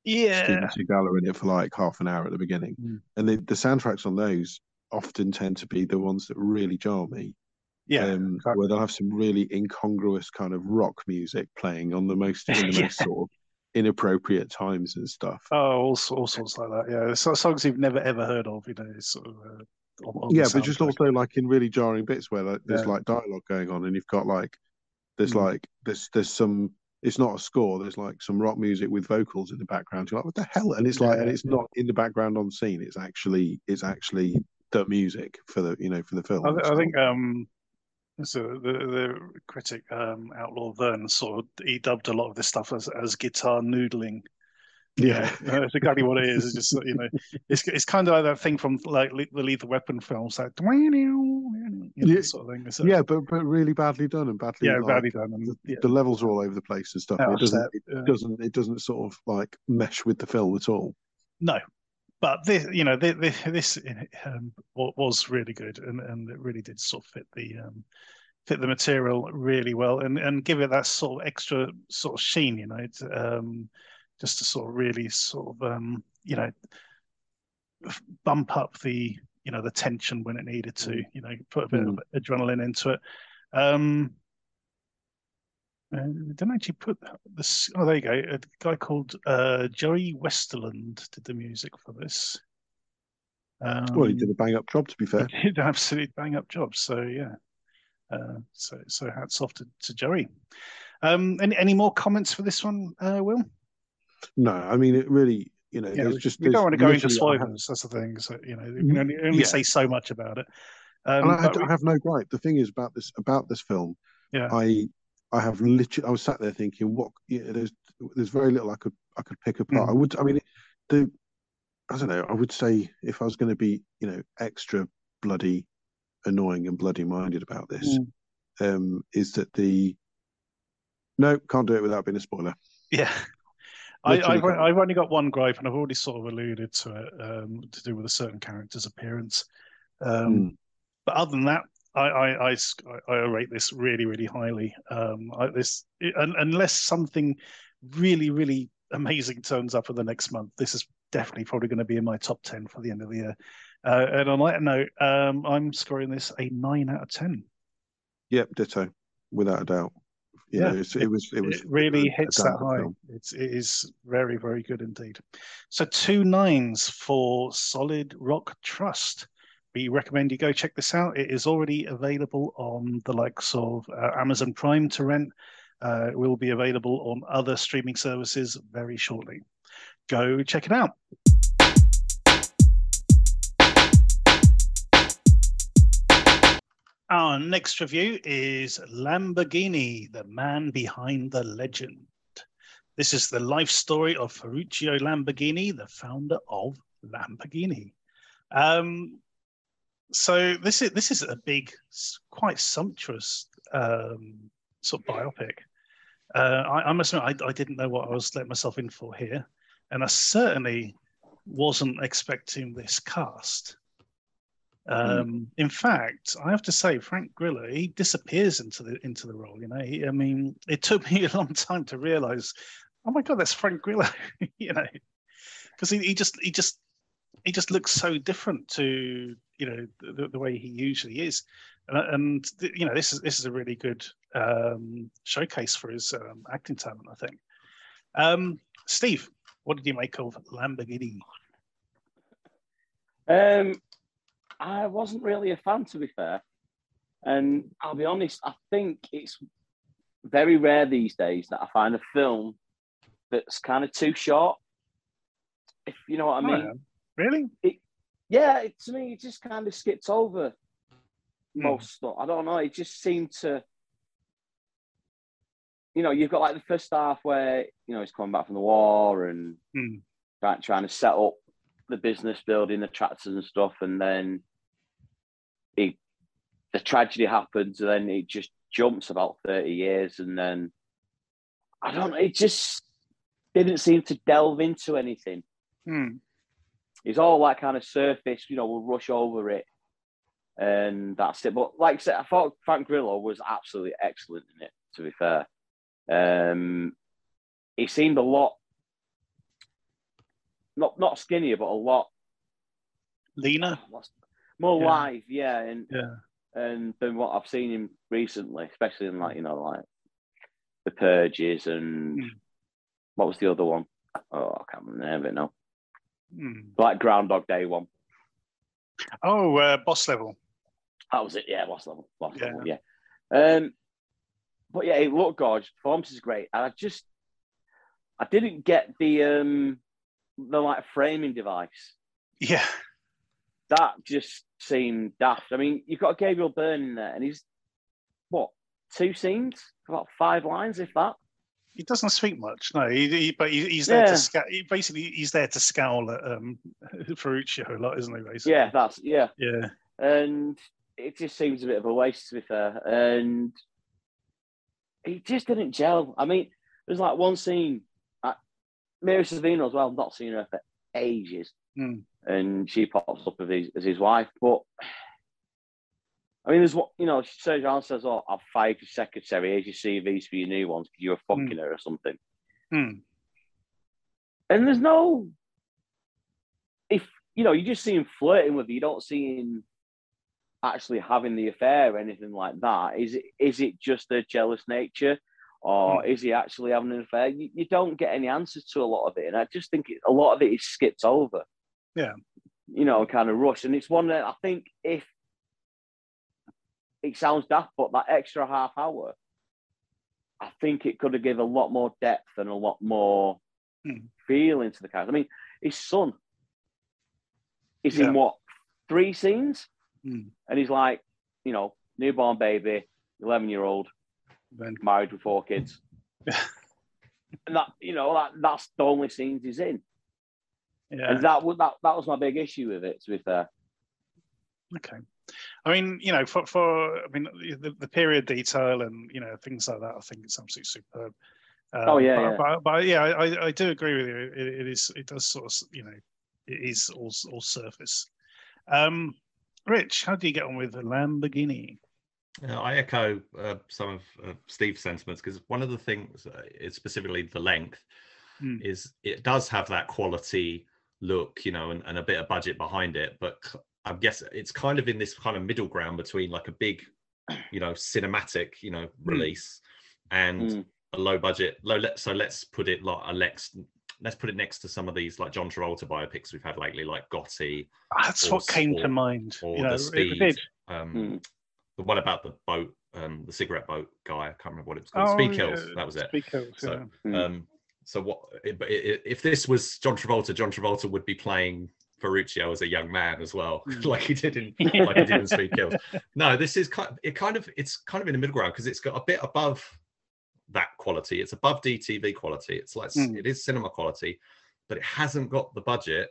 Yeah, Steven Seagal in it for like half an hour at the beginning, Mm. and the, the soundtracks on those often tend to be the ones that really jar me. yeah, um, exactly. where they'll have some really incongruous kind of rock music playing on the most in the Yeah. most sort of inappropriate times and stuff. Oh, all, all sorts like that. Yeah, so, songs you've never ever heard of. You know, sort of. Uh, on, yeah, but just also like in really jarring bits where like, there's Yeah. like dialogue going on, and you've got like there's Mm. like there's there's some. It's not a score. There's like some rock music with vocals in the background. You're like, what the hell? And it's like, and Yeah. it's not in the background on scene. It's actually, it's actually the music for the, you know, for the film. I, th- I think um, so the the critic um, Outlaw Vern sort of he dubbed a lot of this stuff as as guitar noodling. Yeah, That's exactly what it is. It's just you know, it's it's kind of like that thing from like le- the Lethal Weapon films, like you know, Yeah. sort of thing. Uh, yeah, but but really badly done and badly, yeah, like, badly done. And, yeah, the levels are all over the place and stuff. It doesn't, it yeah. doesn't, it doesn't sort of like mesh with the film at all. No, but this, you know, this, this um, was really good, and, and it really did sort of fit the um, fit the material really well, and and give it that sort of extra sort of sheen, you know, um, just to sort of really sort of um, you know bump up the you know the tension when it needed to, mm. you know, put a bit mm. of adrenaline into it. Um, uh, didn't actually put this. Oh, there you go. A guy called uh, Joey Westerland did the music for this. Um, well, he did a bang up job. To be fair, he did an absolute bang up job. So yeah. Uh, so so hats off to, to Joey. Um, any any more comments for this one, uh, Will? No, I mean it really. You know, yeah, there's just we don't want to go into spoilers. That's the thing. So you know, you can only, only yeah. say so much about it. Um, I, I, have no gripe. The thing is about this about this film. Yeah. I I have literally. I was sat there thinking, what? You know, there's there's very little I could I could pick apart. Mm. I would. I mean, the I don't know. I would say if I was going to be, you know, extra bloody annoying and bloody minded about this, mm. um, is that the no can't do it without being a spoiler. Yeah. I, I've, I've, only got one gripe, and I've already sort of alluded to it um, to do with a certain character's appearance. Um, mm. But other than that, I, I, I, I rate this really, really highly. Um, I, this unless something really, really amazing turns up in the next month, this is definitely probably going to be in my top ten for the end of the year. Uh, and on that note, um, I'm scoring this a nine out of ten. Yep, ditto, without a doubt. Yeah, yeah it, it, was. It was. It really hits that high. Film. It's it is very very good indeed. So two nines for Solid Rock Trust we recommend you go check this out. It is already available on the likes of uh, Amazon Prime to rent. Uh, it will be available on other streaming services very shortly. Go check it out. Our next review is Lamborghini, the man behind the legend. This is the life story of Ferruccio Lamborghini, the founder of Lamborghini. Um, so this is this is a big, quite sumptuous um, sort of biopic. Uh, I, I, must admit, I, I, didn't know what I was letting myself in for here, and I certainly wasn't expecting this cast. Hmm. Um, mm. In fact, I have to say, Frank Grillo he disappears into the into the role. You know, he, I mean, it took me a long time to realize, oh my god, that's Frank Grillo. you know, because he, he just he just he just looks so different to you know the, the way he usually is, and, and, you know this is this is a really good um, showcase for his um, acting talent, I think. Um, Steve, what did you make of Lamborghini? Um, I wasn't really a fan, to be fair, and I'll be honest. I think it's very rare these days that I find a film that's kind of too short. If you know what I mean. Really? It, yeah, it, to me, it just kind of skipped over mm. most stuff. I don't know. It just seemed to, you know, you've got like the first half where you know he's coming back from the war and mm. trying, trying to set up the business building, the tractors and stuff, and then it, the tragedy happens, and then it just jumps about thirty years, and then I don't know. It just didn't seem to delve into anything. Hmm it's all like kind of surface, you know, we'll rush over it and that's it. But like I said, I thought Frank Grillo was absolutely excellent in it, to be fair. Um, he seemed a lot, not not skinnier, but a lot leaner, more yeah. live, yeah, and yeah, and than what I've seen him recently, especially in like you know like the purges and mm. what was the other one? Oh, I can't remember it now. Hmm. Like Groundhog Day one. Oh, uh, boss level. That was it. Yeah, boss level. Boss yeah. level. Yeah. Um, but yeah, it looked gorgeous. Performance is great. And I just, I didn't get the um, the like framing device. Yeah. That just seemed daft. I mean, you've got Gabriel Byrne in there, and he's what two scenes, about five lines, if that he doesn't speak much. No, he, he but he, he's there yeah. to scowl. Basically, he's there to scowl at um, Ferruccio a lot, isn't he? Basically. Yeah, that's yeah, yeah. And it just seems a bit of a waste, to be fair. And he just didn't gel. I mean, there's like one scene Mira Sorvino as well. I've not seen her for ages. Mm. and she pops up as his, as his wife. But I mean, there's what you know. Serge John says, "Oh, I've fired your secretary. Here's your CVs for your new ones because you were fucking her or something." Hmm. And there's no, if you know, you just see him flirting with her. You don't see him actually having the affair or anything like that. Is it is it just a jealous nature? Or is he actually having an affair? You, you don't get any answers to a lot of it, and I just think it, a lot of it is skipped over. Yeah. you know, kind of rushed, and it's one that I think if it sounds daft, but that extra half hour, I think it could have given a lot more depth and a lot more Hmm. feeling to the character. I mean, his son is Yeah. in what three scenes, Hmm. and he's like, you know, newborn baby, eleven year old, Then married with four kids, and that you know that that's the only scenes he's in, yeah. and that was that that was my big issue with it. To be fair, Okay. I mean, you know, for, for I mean, the, the period detail and you know things like that, I think it's absolutely superb. Um, Oh, yeah, but, yeah. But, but yeah, I, I do agree with you. It, it is. It does sort of, you know, it is all all surface. Um, Rich, how do you get on with the Lamborghini? Uh, I echo uh, some of uh, Steve's sentiments because one of the things, uh, is specifically the length, Hmm. is it does have that quality look, you know, and, and a bit of budget behind it. But I guess it's kind of in this kind of middle ground between like a big, you know, cinematic, you know, release and Mm. a low budget. Low. Let, so let's put it like a Lex. Let's put it next to some of these like John Travolta biopics we've had lately, like Gotti That's Or what came to mind. or you know, the it Speed. did. Um, Mm. The one about the boat, um, the cigarette boat guy. I can't remember what it was called. Oh, Speed Kills. yeah, That was it. Speed Kills. So, yeah. Mm. Um, so what? But if this was John Travolta, John Travolta would be playing Ferruccio as a young man as well, Mm. like he did in like he did in Speed Kills. No, this is kind. It kind of it's kind of in the middle ground because it's got a bit above that quality. It's above DTV quality. It's like Mm. it is cinema quality, but it hasn't got the budget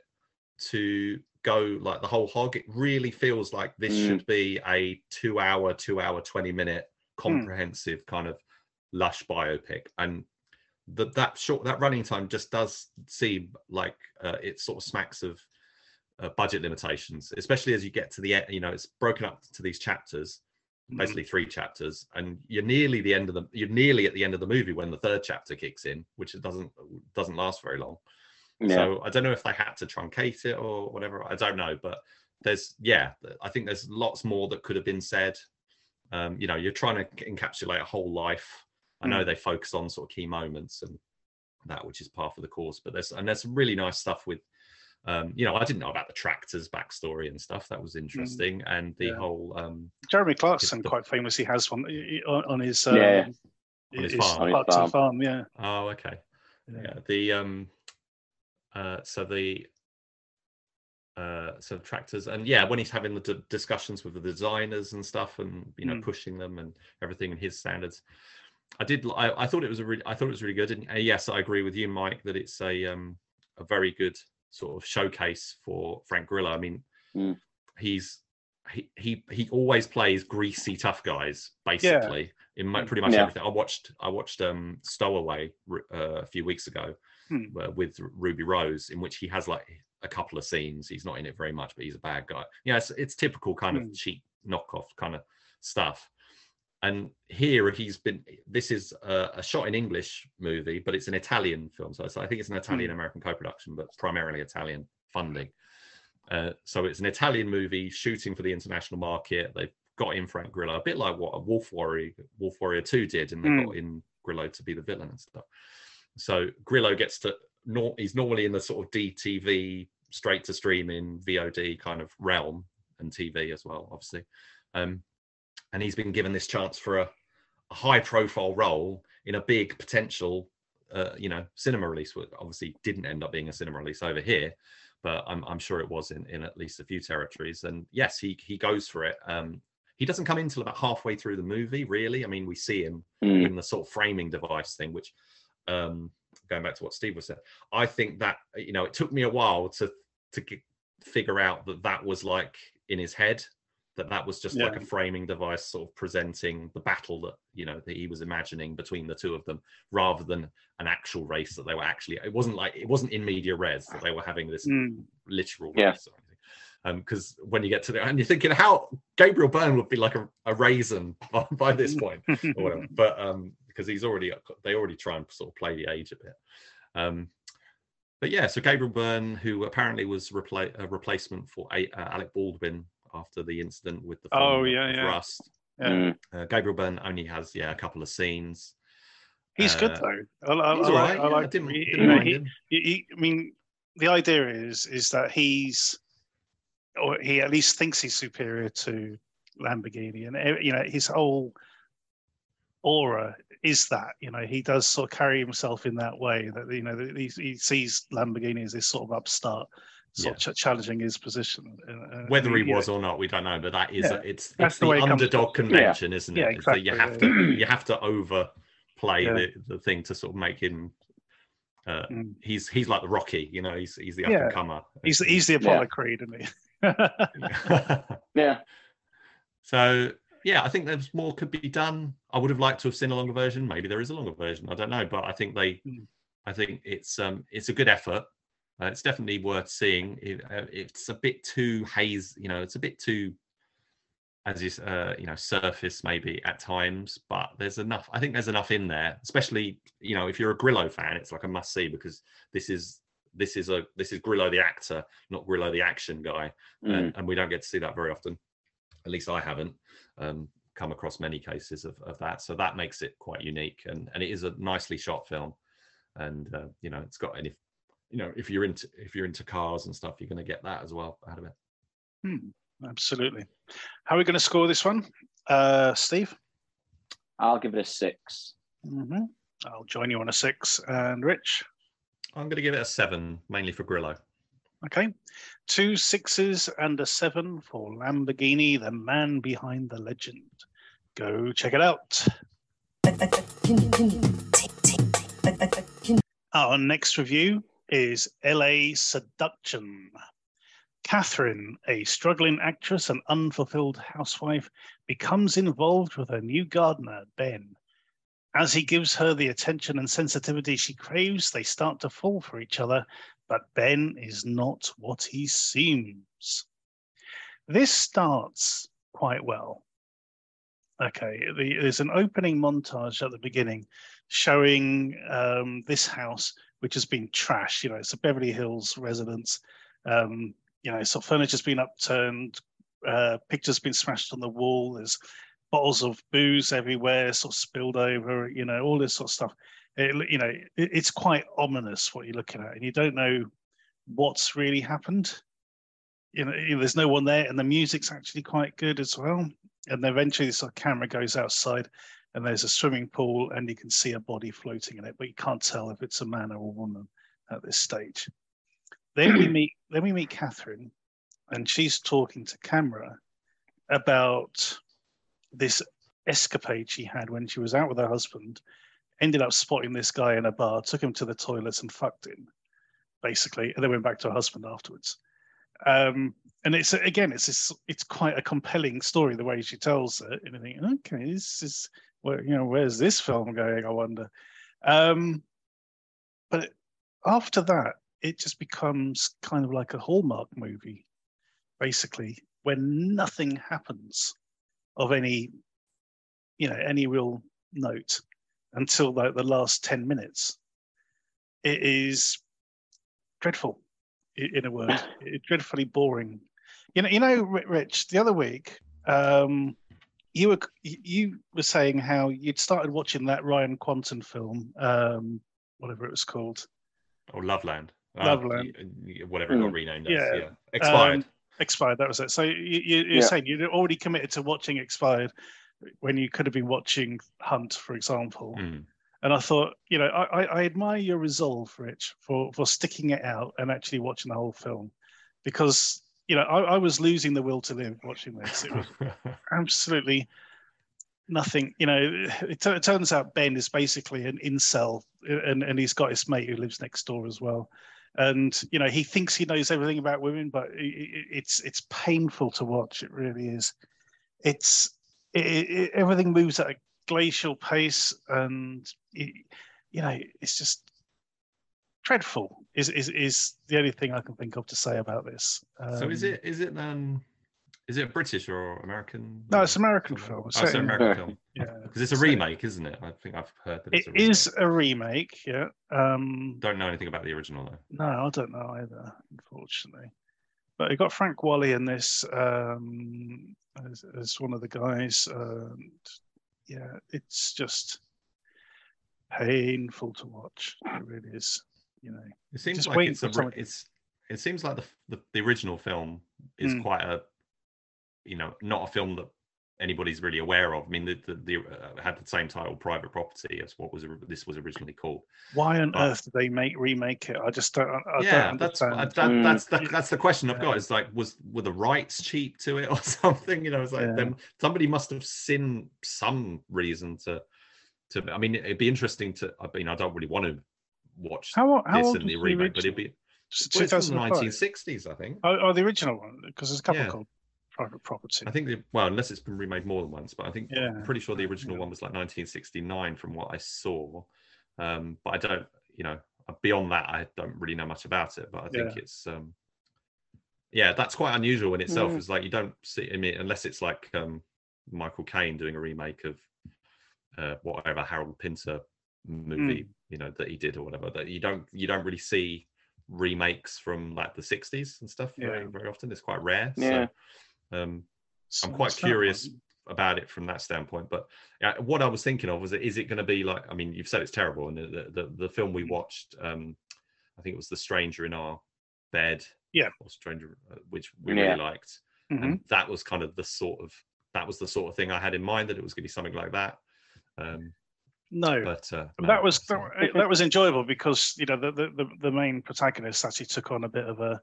to go like the whole hog. It really feels like this Mm. should be a two-hour, two-hour, twenty-minute comprehensive kind of lush biopic, and that that short that running time just does seem like uh, it sort of smacks of uh, budget limitations, especially as you get to the end. You know, it's broken up to these chapters, Mhm. basically three chapters, and you're nearly the end of the you're nearly at the end of the movie when the third chapter kicks in, which it doesn't doesn't last very long. Yeah, So I don't know if they had to truncate it or whatever. I don't know, but there's yeah, I think there's lots more that could have been said. Um, you know, you're trying to encapsulate a whole life. I know they focus on sort of key moments and that, which is part of the course. But there's and there's some really nice stuff with. Um, you know, I didn't know about the tractors backstory and stuff. That was interesting, and the Yeah. whole um, Jeremy Clarkson the- quite famously has one i- i- on, on his um, Yeah. On his his farm. On his Clarkson farm. farm. Yeah. oh okay, Yeah. yeah the um uh so the uh so tractors and yeah when he's having the d- discussions with the designers and stuff and you know Mm. pushing them and everything and his standards i did I, I thought it was a really i thought it was really good and uh, yes i agree with you mike that it's a um a very good sort of showcase for frank grillo i mean Mm. he's he, he he always plays greasy tough guys basically in mo- pretty much Yeah. everything i watched i watched um stowaway uh, a few weeks ago Hmm. with Ruby Rose, in which he has like a couple of scenes. He's not in it very much, but he's a bad guy. Yeah, it's, it's typical kind Hmm. of cheap knockoff kind of stuff. And here he's been. This is a, a shot in English movie, but it's an Italian film. So, it's- I think it's an Italian American co-production, but primarily Italian funding. Uh, so it's an Italian movie shooting for the international market. They've got in Frank Grillo, a bit like what a Wolf Warrior, Wolf Warrior Two did, and they Mm. got in Grillo to be the villain and stuff. So Grillo gets to nor he's normally in the sort of DTV straight to streaming VOD kind of realm and TV as well, obviously. Um, and he's been given this chance for a, a high profile role in a big potential, uh, you know, cinema release. Which obviously didn't end up being a cinema release over here, but I'm, I'm sure it was in, in at least a few territories. And yes, he he goes for it. Um, he doesn't come in till about halfway through the movie, really. I mean, we see him Mm. in the sort of framing device thing, which um going back to what Steve was saying, I think that you know it took me a while to to g- figure out that that was like in his head that that was just like a framing device, sort of presenting the battle that you know that he was imagining between the two of them, rather than an actual race that they were actually. It wasn't like it wasn't in media res that they were having this Mm. literal Yeah. race. Or anything. Because when you get to the and you're thinking how Gabriel Byrne would be like a, a raisin by, by this point or whatever, but um because he's already they already try and sort of play the age a bit. Um, but yeah, so Gabriel Byrne, who apparently was repla- a replacement for a- uh, Alec Baldwin after the incident with the Oh, yeah, yeah. Rust. Yeah. Mm. Uh, Gabriel Byrne only has yeah a couple of scenes. He's good Uh, though. I, I, He's I all right. I yeah, like didn't, he- didn't mind he- him. he- he- I mean, the idea is is that he's, or he at least thinks he's superior to Lamborghini, and you know his whole aura is that. You know, he does sort of carry himself in that way that you know he, he sees Lamborghini as this sort of upstart, sort of ch- challenging his position. uh, Whether he you know, was or not, we don't know. But that is Yeah, it's that's it's the the, way comes underdog across. convention, isn't it? Yeah, It's that you have to you have to overplay Yeah. the, the thing to sort of make him. Uh, Mm. he's he's like the Rocky, you know. He's he's the up and comer. he's he's the Apollo Creed, isn't he? Yeah. so yeah, I think there's more could be done. I would have liked to have seen a longer version. Maybe there is a longer version. I don't know, but I think they, Mm. I think it's um it's a good effort. Uh, it's definitely worth seeing. It, uh, it's a bit too haze, you know. It's a bit too, as you uh, you know, surface maybe at times. But there's enough. I think there's enough in there, especially you know if you're a Grillo fan, it's like a must see because this is this is a this is Grillo the actor, not Grillo the action guy Mm. and, and we don't get to see that very often. At least I haven't um, come across many cases of, of that. So that makes it quite unique, and and it is a nicely shot film, and uh, you know it's got and if you know if you're into if you're into cars and stuff, you're going to get that as well out of it. Hmm, absolutely. How are we going to score this one, uh, Steve? I'll give it a six. hmm I'll join you on a six, and Rich. I'm going to give it a seven, mainly for Grillo. Okay, two sixes and a seven for Lamborghini, the man behind the legend. Go check it out. Our next review is LA Seduction. Catherine, a struggling actress and unfulfilled housewife, becomes involved with her new gardener, Ben. As he gives her the attention and sensitivity she craves, they start to fall for each other, but Ben is not what he seems. This starts quite well. Okay, the, there's an opening montage at the beginning showing um, this house, which has been trashed. You know, it's a Beverly Hills residence. Um, you know, so furniture's been upturned, uh, pictures been smashed on the wall. There's bottles of booze everywhere, sort of spilled over. You know, all this sort of stuff. It, you know, it, it's quite ominous what you're looking at, and you don't know what's really happened. You know, you know, there's no one there, and the music's actually quite good as well. And eventually, this sort of camera goes outside, and there's a swimming pool, and you can see a body floating in it, but you can't tell if it's a man or a woman at this stage. Then we meet, then we meet Catherine, and she's talking to camera about this escapade she had when she was out with her husband. Ended up spotting this guy in a bar, took him to the toilets and fucked him, basically, and then went back to her husband afterwards. Um, and it's again, it's this, it's quite a compelling story the way she tells it. And I think, okay, this is where you know where's this film going? I wonder. Um, but after that, it just becomes kind of like a Hallmark movie, basically, when nothing happens of any, you know, any real note until like the last ten minutes. It is dreadful, in a word. It's dreadfully boring. You know, you know, Rich. The other week, um, you were you were saying how you'd started watching that Ryan Kwanten film, um, whatever it was called. Or Loveland. Loveland. y- y- whatever it got Mm. renamed as. Yeah. Yeah. Expired. Um, expired. That was it. So you, you, you're Yeah. saying you'd already committed to watching expired when you could have been watching Hunt, for example. Mm. And I thought, you know, I, I, I admire your resolve, Rich, for for sticking it out and actually watching the whole film, because you know I, I was losing the will to live watching this. It was absolutely nothing. You know, it, tu- it turns out Ben is basically an incel, and and he's got his mate who lives next door as well. And you know he thinks he knows everything about women, but it's it's painful to watch. It really is. It's it, it, everything moves at a glacial pace, and it, you know it's just dreadful. Is is is the only thing I can think of to say about this. so is Um, it is it um is it British or American? No, it's American Oh, film. It's it's an American film because it's a So- remake, isn't it? I think I've heard that it's it a remake. is a remake. Yeah. Um, Don't know anything about the original though. No, I don't know either, unfortunately. But you got Frank Whaley in this um, as, as one of the guys. And yeah, it's just painful to watch. It really is. You know, It seems Just like it's a it's it seems like the, the the original film is Mm. quite a you know not a film that anybody's really aware of. I mean, the the, the uh, had the same title, Private Property, as what was this was originally called. why on But- earth did they make remake it? I just don't. I yeah, don't that's understand. that, Mm. that's the, that's the question I've Yeah. got. Is like, was were the rights cheap to it or something? You know, it's like Yeah. them somebody must have seen some reason to to. I mean, it'd be interesting to. I mean, I don't really want to watch how how this in the the remake, but it'd be Just well, it's from the 1960s, I think. Oh, oh, the original one, because there's a couple Yeah. called Private Property. I think the well, unless it's been remade more than once, but I think Yeah, I'm pretty sure the original yeah. one was like 1969 from what I saw. Um, but I don't, you know, beyond that, I don't really know much about it. But I think Yeah. it's, um, yeah, that's quite unusual in itself. Mm. It's like you don't see, I mean, unless it's like um, Michael Caine doing a remake of uh, whatever Harold Pinter movie, Mm. you know, that he did or whatever. That you don't, you don't really see remakes from like the 60s and stuff very, very often. It's quite rare. Yeah. So, um, So I'm quite it's that curious about it from that standpoint. But uh, what I was thinking of was, is it going to be like? I mean, you've said it's terrible, and the the, the film we watched, um, I think it was The Stranger in Our Bed, Yeah. or Stranger, uh, which we Yeah. really liked, Mhm. and that was kind of the sort of that was the sort of thing I had in mind that it was going to be something like that. Um, No, but uh, no, that was that, that was enjoyable because you know the, the the the main protagonist actually took on a bit of a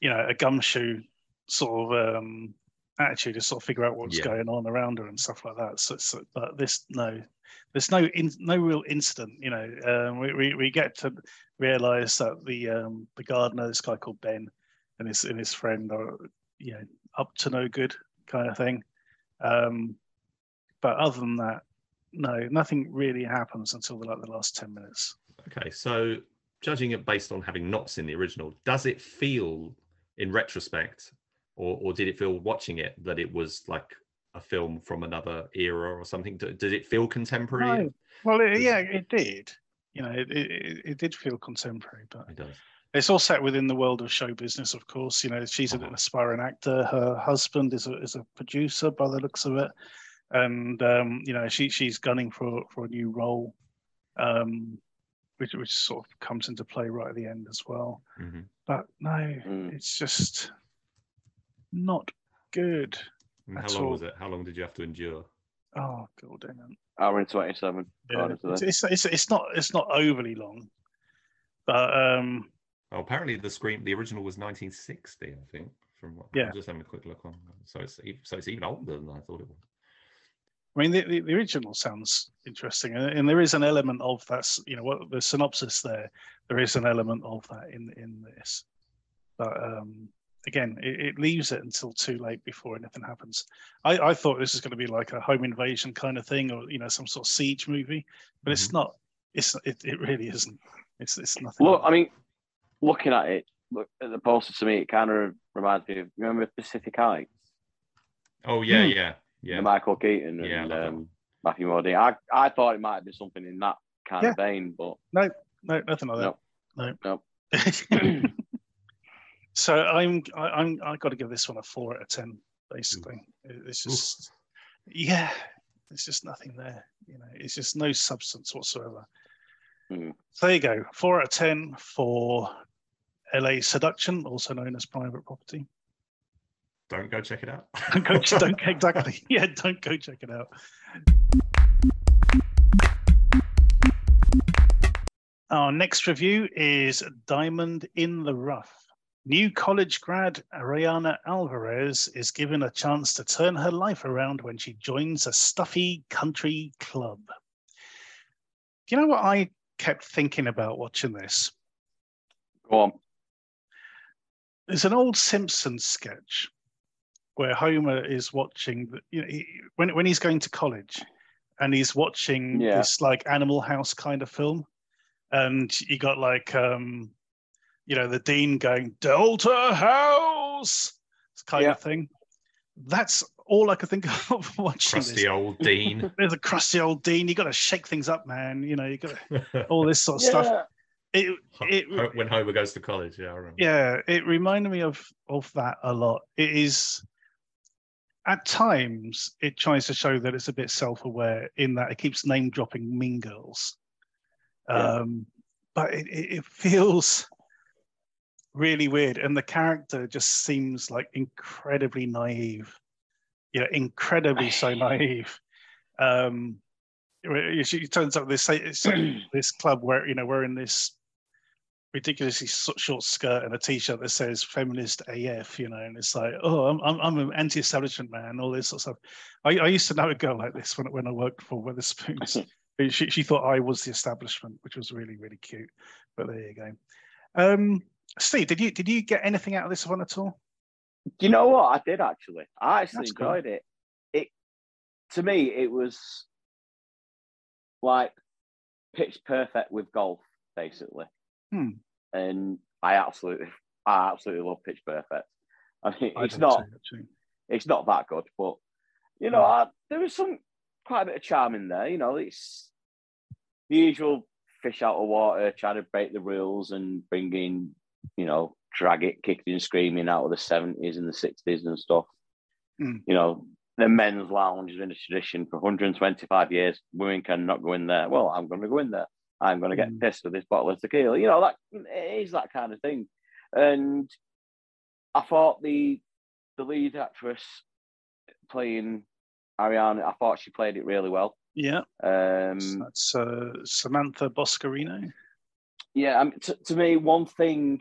you know a gumshoe sort of um attitude to sort of figure out what's Yeah. going on around her and stuff like that so, so but this no there's no in, no real incident you know um, we, we we get to realize that the um the gardener this guy called ben and his and his friend are you know up to no good kind of thing um but other than that no, nothing really happens until the, like the last ten minutes. Okay, so judging it based on having not seen the original, does it feel, in retrospect, or or did it feel watching it that it was like a film from another era or something? Did it feel contemporary? No. Well, it, yeah, it did. You know, it, it, it- it did feel contemporary, but It does. it's all set within the world of show business, of course. You know, she's an Uh-huh. aspiring actor. Her husband is a is a producer, by the looks of it, and um, you know, she she's gunning for for a new role, um, which which sort of comes into play right at the end as well. Mhm. But no, Mm. it's just not good. And How That's long all. was it? How long did you have to endure? Oh god damn it. Hour and 27. Yeah, it's, it's, it's, it's not it's not overly long, but um, Oh, apparently the screen, the original was 1960, I think. From what Yeah. I'm just having a quick look on. So it's so it's even older than I thought it was. I mean the, the, the original sounds interesting, and, and there is an element of that. You know, what the synopsis there, there is an element of that in in this, but um, again, it, it leaves it until too late before anything happens. I, I thought this was going to be like a home invasion kind of thing, or you know, some sort of siege movie, but it's not. It's it, it really isn't. It's it's nothing. Look, I mean, looking at it, look at the poster to me, it kind of reminds me of remember Pacific Heights, Oh yeah, Hmm. yeah, yeah. the Michael Keaton Yeah, and love that um. Matthew Modine. I, I thought it might have been something in that kind of vein, but no, no, nothing like that. Nope. No. Nope. so I'm I, I'm I got to give this one a four out of ten. Basically, It- it's Oof. just yeah, there's just nothing there. You know, it's just no substance whatsoever. Hmm. So there you go, four out of ten for L.A. Seduction, also known as Private Property. Don't go check it out. Don't go, don't exactly, yeah, don't go check it out. Our next review is Diamond in the Rough. New college grad Ariana Alvarez is given a chance to turn her life around when she joins a stuffy country club. Do you know what I kept thinking about watching this? Go on. There's an old Simpsons sketch where Homer is watching, you know, he, when when he's going to college, and he's watching Yeah. this like Animal House kind of film, and you got like, um, you know, the dean going Delta House kind Yeah. of thing. That's all I could think of watching Crusty this. old Dean. There's a crusty old dean. You got to shake things up, man. You know, you got to, all this sort of stuff. It, it, when Homer goes to college, yeah, I remember. yeah, it reminded me of of that a lot. It is at times it tries to show that it's a bit self-aware in that it keeps name dropping Mean Girls, Yeah. um, but it, it, it feels really weird, and the character just seems like incredibly naive. You know, incredibly so naive. Um, she turns up this this club where you know we're in this ridiculously short skirt and a t-shirt that says feminist AF, you know, and it's like, oh, I'm I'm, I'm an anti-establishment man, all this sort of stuff. I, I used to know a girl like this when when I worked for Wetherspoons. she she thought I was the establishment, which was really really cute. But there you go. Um, Steve, did you did you get anything out of this one at all? Do you know what? I did actually. I actually That's cool. enjoyed it. It to me, it was like pitch perfect with golf, basically. Hmm. And I absolutely, I absolutely love Pitch Perfect. I mean, I it's not, it's not that good, but you know. I, there was some quite a bit of charm in there. You know, it's the usual fish out of water, trying to break the rules and bringing, you know, drag it, kicking and screaming out of the seventies and the sixties and stuff. Hmm. You know, the men's lounge has been a tradition for 125 years. Women cannot go in there. Well, I'm going to go in there. I'm going to get Hmm. pissed with this bottle of tequila. You know, that it is that kind of thing. And I thought the the lead actress playing Ariana, I thought she played it really well. Yeah, Um, so that's uh, Samantha Boscarino. yeah, I mean, to, to me, one thing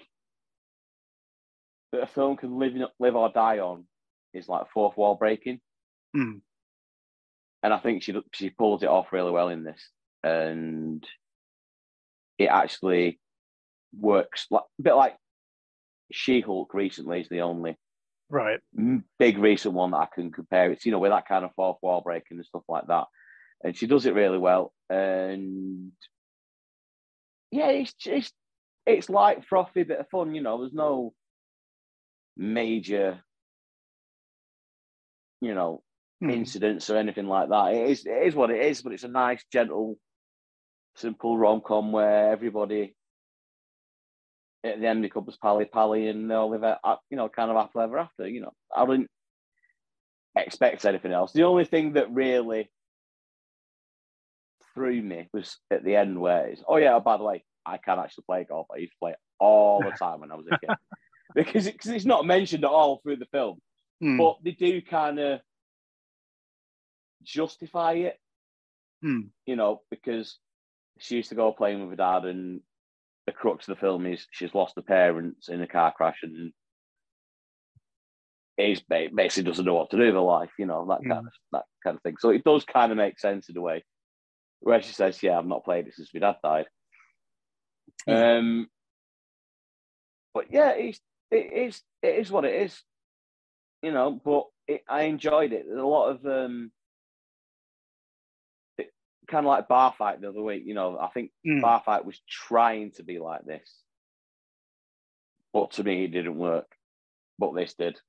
that a film can live live or die on is like fourth wall breaking, Hmm. and I think she she pulls it off really well in this, and it actually works like a bit like She Hulk recently is the only Right. big recent one that I can compare It's you know, with that kind of fourth wall breaking and stuff like that. And she does it really well. And yeah, it's just it's light, frothy, bit of fun, you know. There's no major, you know, Hmm. incidents or anything like that. It is it is what it is, but it's a nice, gentle, simple rom com where everybody at the end becomes pally pally and they'll live a you know kind of happily ever after. You know, I didn't expect anything else. The only thing that really threw me was at the end where it's oh yeah, by the way, I can actually play golf. I used to play it all the time when I was a kid. because it, 'cause it's not mentioned at all through the film, Hmm. but they do kind of justify it Hmm. you know, because she used to go playing with her dad, and the crux of the film is she's lost her parents in a car crash, and ba- basically doesn't know what to do with her life, you know, that kind of that kind of thing. So it does kind of make sense in a way, where she says, "Yeah, I've not played it since my dad died." Um, but yeah, it's it is it is what it is, you know. But it, I enjoyed it. There's a lot of um, kind of like bar fight the other week. You know, I think Hmm. bar fight was trying to be like this, but to me it didn't work. But this did.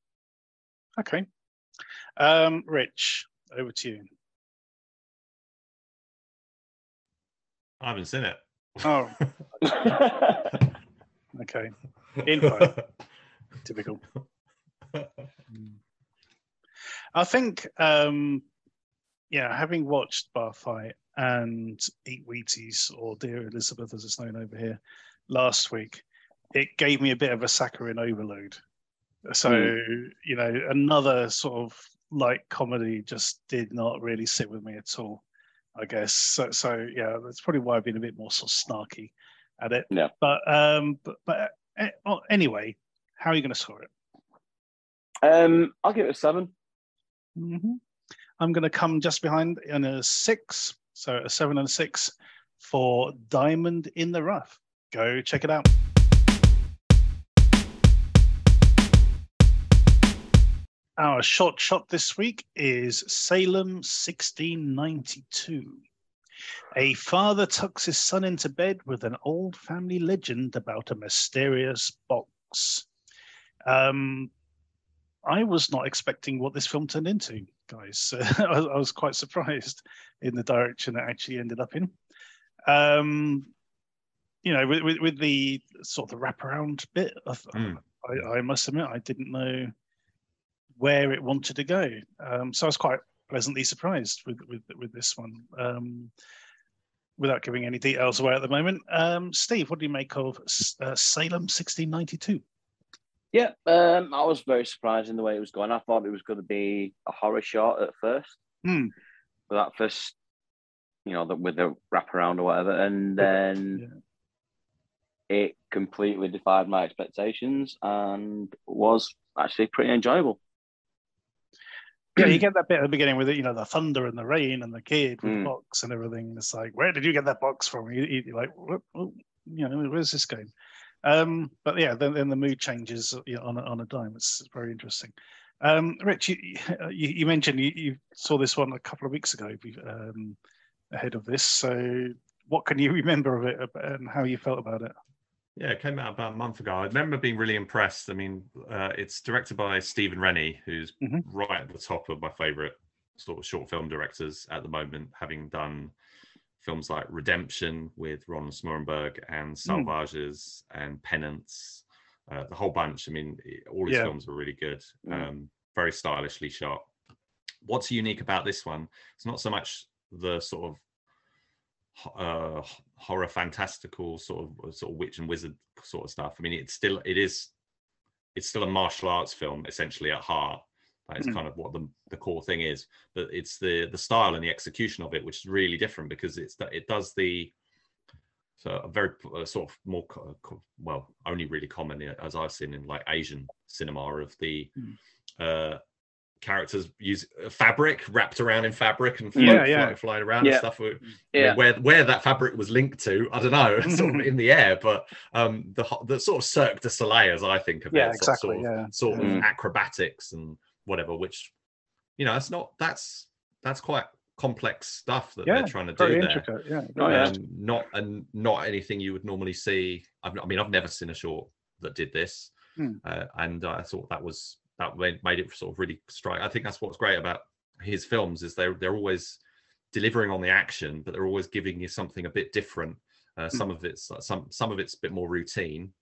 Okay. Um, Rich, over to you. I haven't seen it. Oh, okay. Info. Typical. I think, um, yeah, having watched Bar Fight and Eat Wheaties, or Dear Elizabeth as it's known over here, last week, it gave me a bit of a saccharine overload. So, you know, another sort of light comedy just did not really sit with me at all, I guess. So, so yeah, that's probably why I've been a bit more sort of snarky at it. Yeah. But, um, but, but Eh, oh, anyway, how are you going to score it? Um, I'll give it a 7 i mm-hmm. I'm going to come just behind in a six. So a seven and a six for Diamond in the Rough. Go check it out. Our short shot this week is Salem 1692. A father tucks his son into bed with an old family legend about a mysterious box. Um, I was not expecting what this film turned into, guys. I, I was quite surprised in the direction it actually ended up in. Um, you know, with, with, with the sort of the wraparound bit, of, Mm. I, I must admit, I didn't know where it wanted to go. Um, so I was quite pleasantly surprised with with, with this one. Um, without giving any details away at the moment, um, Steve, what do you make of uh, Salem 1692? Yeah, um, I was very surprised in the way it was going. I thought it was going to be a horror short at first. Hmm. With that first, you know, the, with the wraparound or whatever, and then it completely defied my expectations and was actually pretty enjoyable. Yeah, you get that bit at the beginning with it, you know, the thunder and the rain and the kid with the Mm. box and everything. It's like, where did you get that box from? You, you're like, "What- what- you know, where's this going? Um, but yeah, then, then the mood changes you know, on a, on a dime. It's very interesting. Um, Rich, you, you, you mentioned you, you saw this one a couple of weeks ago um, ahead of this. So, what can you remember of it and how you felt about it? Yeah, it came out about a month ago. I remember being really impressed. I mean, uh, it's directed by Stephen Renny, who's Mhm. right at the top of my favorite sort of short film directors at the moment, having done films like Redemption with Ron Smoorenburg and Salvages and Penance, uh, the whole bunch. I mean, all his Yeah. films were really good, Mm. um, very stylishly shot. What's unique about this one? It's not so much the sort of uh, horror fantastical sort of sort of witch and wizard sort of stuff. I mean, it's still it is it's still a martial arts film essentially at heart. That is Mm. kind of what the the core thing is. But it's the the style and the execution of it which is really different because it's that it does the so a very uh, sort of more well only really common uh, as I've seen in like Asian cinema of the Mm. uh characters use uh, fabric wrapped around in fabric and Yeah, float- yeah. fly- flying around and stuff. I mean, Yeah, where where that fabric was linked to, I don't know, sort of in the air, but um, the the sort of Cirque du Soleil, as I think of Yeah, it, sort- exactly. sort, of, Yeah. sort of Mm. acrobatics and whatever, which you know, it's not that's that's quite complex stuff that Yeah, they're trying to do there. intricate. Yeah. Oh, yeah. Um, not and not anything you would normally see. I've, I mean, I've never seen a short that did this, Hmm. uh, and I thought that was that made, made it sort of really strike. I think that's what's great about his films is they're they're always delivering on the action, but they're always giving you something a bit different. Uh, some of it's some some of it's a bit more routine,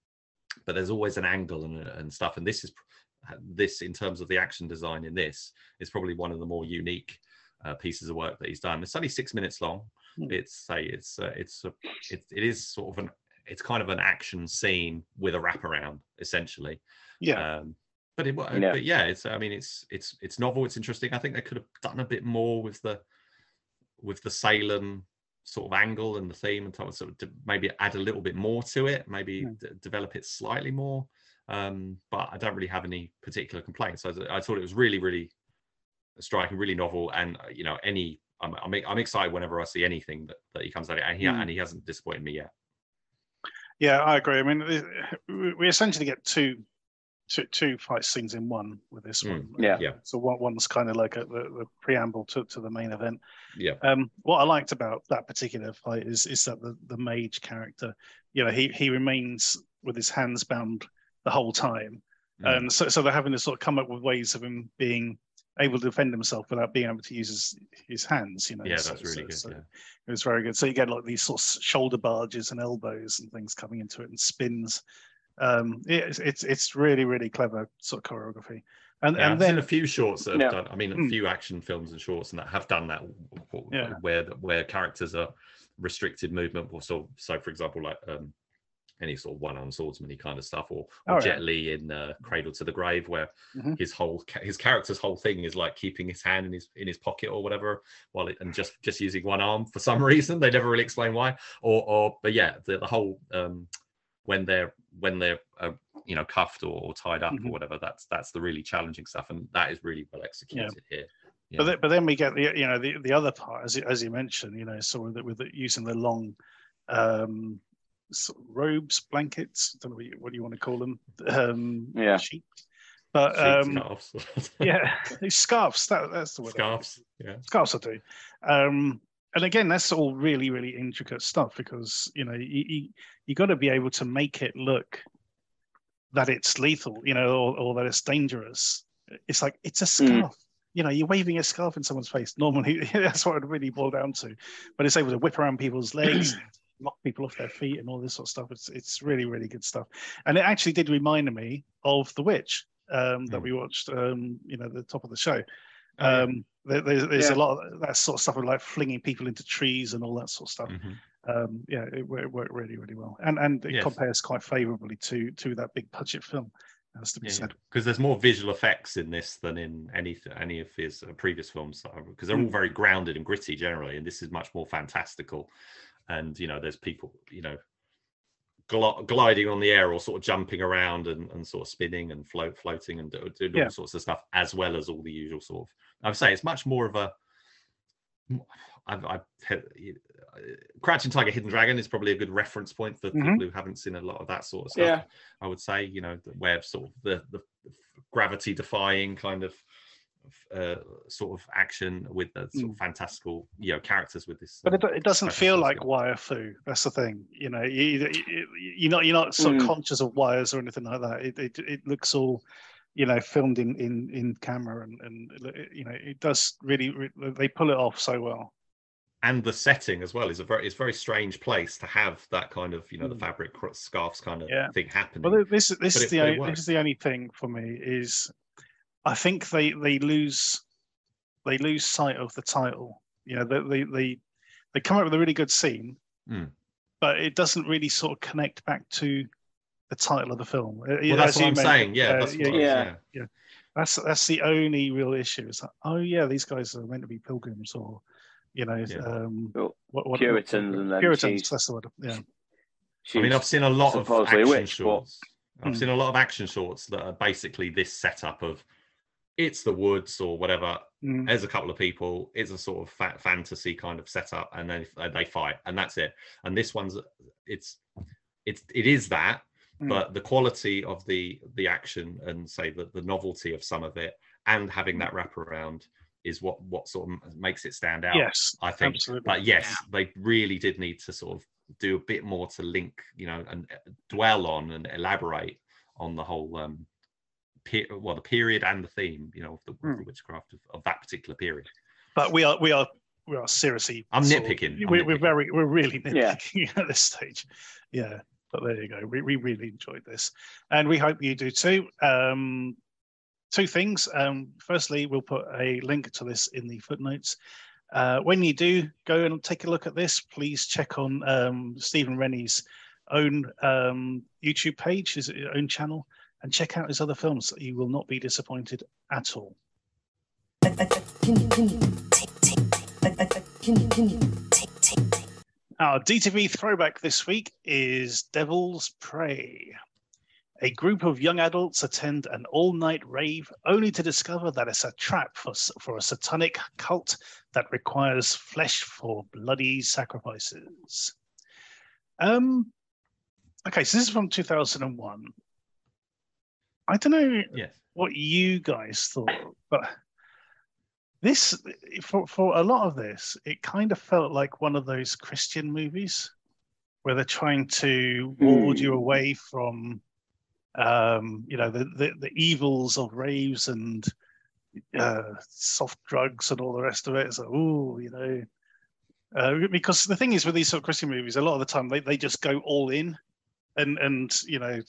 but there's always an angle and, and stuff. And this is this in terms of the action design in this is probably one of the more unique uh, pieces of work that he's done. It's only six minutes long. Hmm. It's say it's uh, it's a, it, it is sort of an it's kind of an action scene with a wraparound essentially. Yeah. Um, but it, wa- Yeah. but yeah, it's I mean it's it's it's novel. It's interesting. I think they could have done a bit more with the with the Salem sort of angle and the theme and sort of maybe add a little bit more to it. Maybe Hmm. d- develop it slightly more. Um, but I don't really have any particular complaints. I, I thought it was really really striking, really novel, and uh, you know any. I'm, I'm, I'm excited whenever I see anything that, that he comes out, and he, Hmm. and he hasn't disappointed me yet. Yeah, I agree. I mean, we- we essentially get two, two, two fight scenes in one with this Mm, one. yeah. yeah. So one, one's kind of like a, the, the preamble to, to the main event. Yeah, Um, what I liked about that particular fight is is that the, the mage character, you know, he he remains with his hands bound the whole time, Mm. and so so they're having to sort of come up with ways of him being able to defend himself without being able to use his, his hands. You know, yeah, So- that's really so- good. so yeah. It was very good. So you get like these sort of shoulder barges and elbows and things coming into it and spins. Um, it's it's, it's really really clever sort of choreography. And Yeah, and I've then a few shorts that have Yeah. done. I mean, a Mm. few action films and shorts and that have done that, w- w- Yeah. where where characters are restricted movement. Or so, so for example, like um, any sort of one-armed swordsman kind of stuff, or, or Oh, Jet yeah. Li in uh, Cradle to the Grave, where Mhm. his whole his character's whole thing is like keeping his hand in his in his pocket or whatever, while it, and just just using one arm for some reason. They never really explain why. Or or but yeah, the, the whole um, when they're when they're uh, you know cuffed or, or tied up Mhm. or whatever. That's that's the really challenging stuff, and that is really well executed here. But, then, but then we get the you know the, the other part as you, as you mentioned you know so with, the, with the, using the long um, sort of robes blankets don't know what you, what you want to call them um, Yeah. sheets But Sheets, um, scarves. yeah, scarves. That, that's the word. I scarves. Yeah. Scarves I do. Um, and again, that's all really, really intricate stuff because you know you you, you got to be able to make it look that it's lethal, you know, or, or that it's dangerous. It's like it's a scarf. You know, you're waving a scarf in someone's face. Normally, that's what it really boil down to. But it's able to whip around people's legs, knock people off their feet, and all this sort of stuff. It's it's really, really good stuff. And it actually did remind me of The Witch um, that Mm. we watched. Um, you know, the top of the show. Oh. Um, there, there's there's Yeah. a lot of that sort of stuff of like flinging people into trees and all that sort of stuff. Mhm. Um, yeah, it, it worked really, really well, and and it Yes. compares quite favourably to to that big budget film. Has to be Yeah, said. because there's more visual effects in this than in any any of his uh, previous films because they're all Mm. very grounded and gritty generally, and this is much more fantastical. And you know, there's people you know gl- gliding on the air or sort of jumping around and, and sort of spinning and float floating and do- doing Yeah. all sorts of stuff as well as all the usual sort of. I would say it's much more of a. I've, I've uh, Crouching Tiger, Hidden Dragon is probably a good reference point for Mhm. people who haven't seen a lot of that sort of stuff. Yeah. I would say, you know, the- where sort of the, the gravity defying kind of uh, sort of action with the sort of fantastical, you know, characters with this. Mm. But it, do- it doesn't feel like wire fu. That's the thing. You know, you, you, you're not you're not sort of Mm. conscious of wires or anything like that. It it, it looks all, you know, filmed in in in camera and and you know it does really, re they pull it off so well. and the setting as well is a very it's a very strange place to have that kind of you know the Mm. fabric scarves kind of Yeah. thing happening. Well, this this But is the only, this is the only thing for me is, I think they they lose they lose sight of the title. You know, they they they, they come up with a really good scene, Mm. but it doesn't really sort of connect back to the title of the film. Uh, well, that's what I'm mentioned, saying. Yeah, uh, that's what yeah, was- yeah. yeah. that's that's the only real issue. It's like, oh yeah, these guys are meant to be pilgrims or, you know, Yeah. um, Well, what, what, Puritans and then Puritans. she's- That's the word. Yeah. I mean, I've seen a lot of action witch, but- shorts. I've Mm. seen a lot of action shorts that are basically this setup of it's the woods or whatever. Mm. There's a couple of people. It's a sort of fa- fantasy kind of setup, and then they fight, and that's it. And this one's it's it's it is that, Mm. but the quality of the the action and say the the novelty of some of it, and having that wraparound is what what sort of makes it stand out. Yes, I think. absolutely. But yes, they really did need to sort of do a bit more to link, you know, and uh, dwell on and elaborate on the whole, um, pe- well, the period and the theme, you know, of the, of Hmm. the witchcraft of, of that particular period. but we are we are we are seriously. I'm sort of- nitpicking, I'm We're, we're very we're really Yeah. nitpicking at this stage. Yeah, but there you go. We we really enjoyed this, and we hope you do too. Um, two things. Um, firstly, we'll put a link to this in the footnotes. Uh, when you do go and take a look at this, please check on um, Stephen Renny's own um, YouTube page, his own channel, and check out his other films. You will not be disappointed at all. Our DTV throwback this week is Devil's Prey. A group of young adults attend an all night rave only to discover that it's a trap for, for a satanic cult that requires flesh for bloody sacrifices. Um, okay, so this is from 2001. I don't know Yes. what you guys thought, but this for for a lot of this, it kind of felt like one of those Christian movies where they're trying to ward you Hmm. away from um, you know, the, the the evils of raves and uh, soft drugs and all the rest of it. So, oh, you know, uh, because the thing is with these sort of Christian movies, a lot of the time they, they just go all in, and and you know,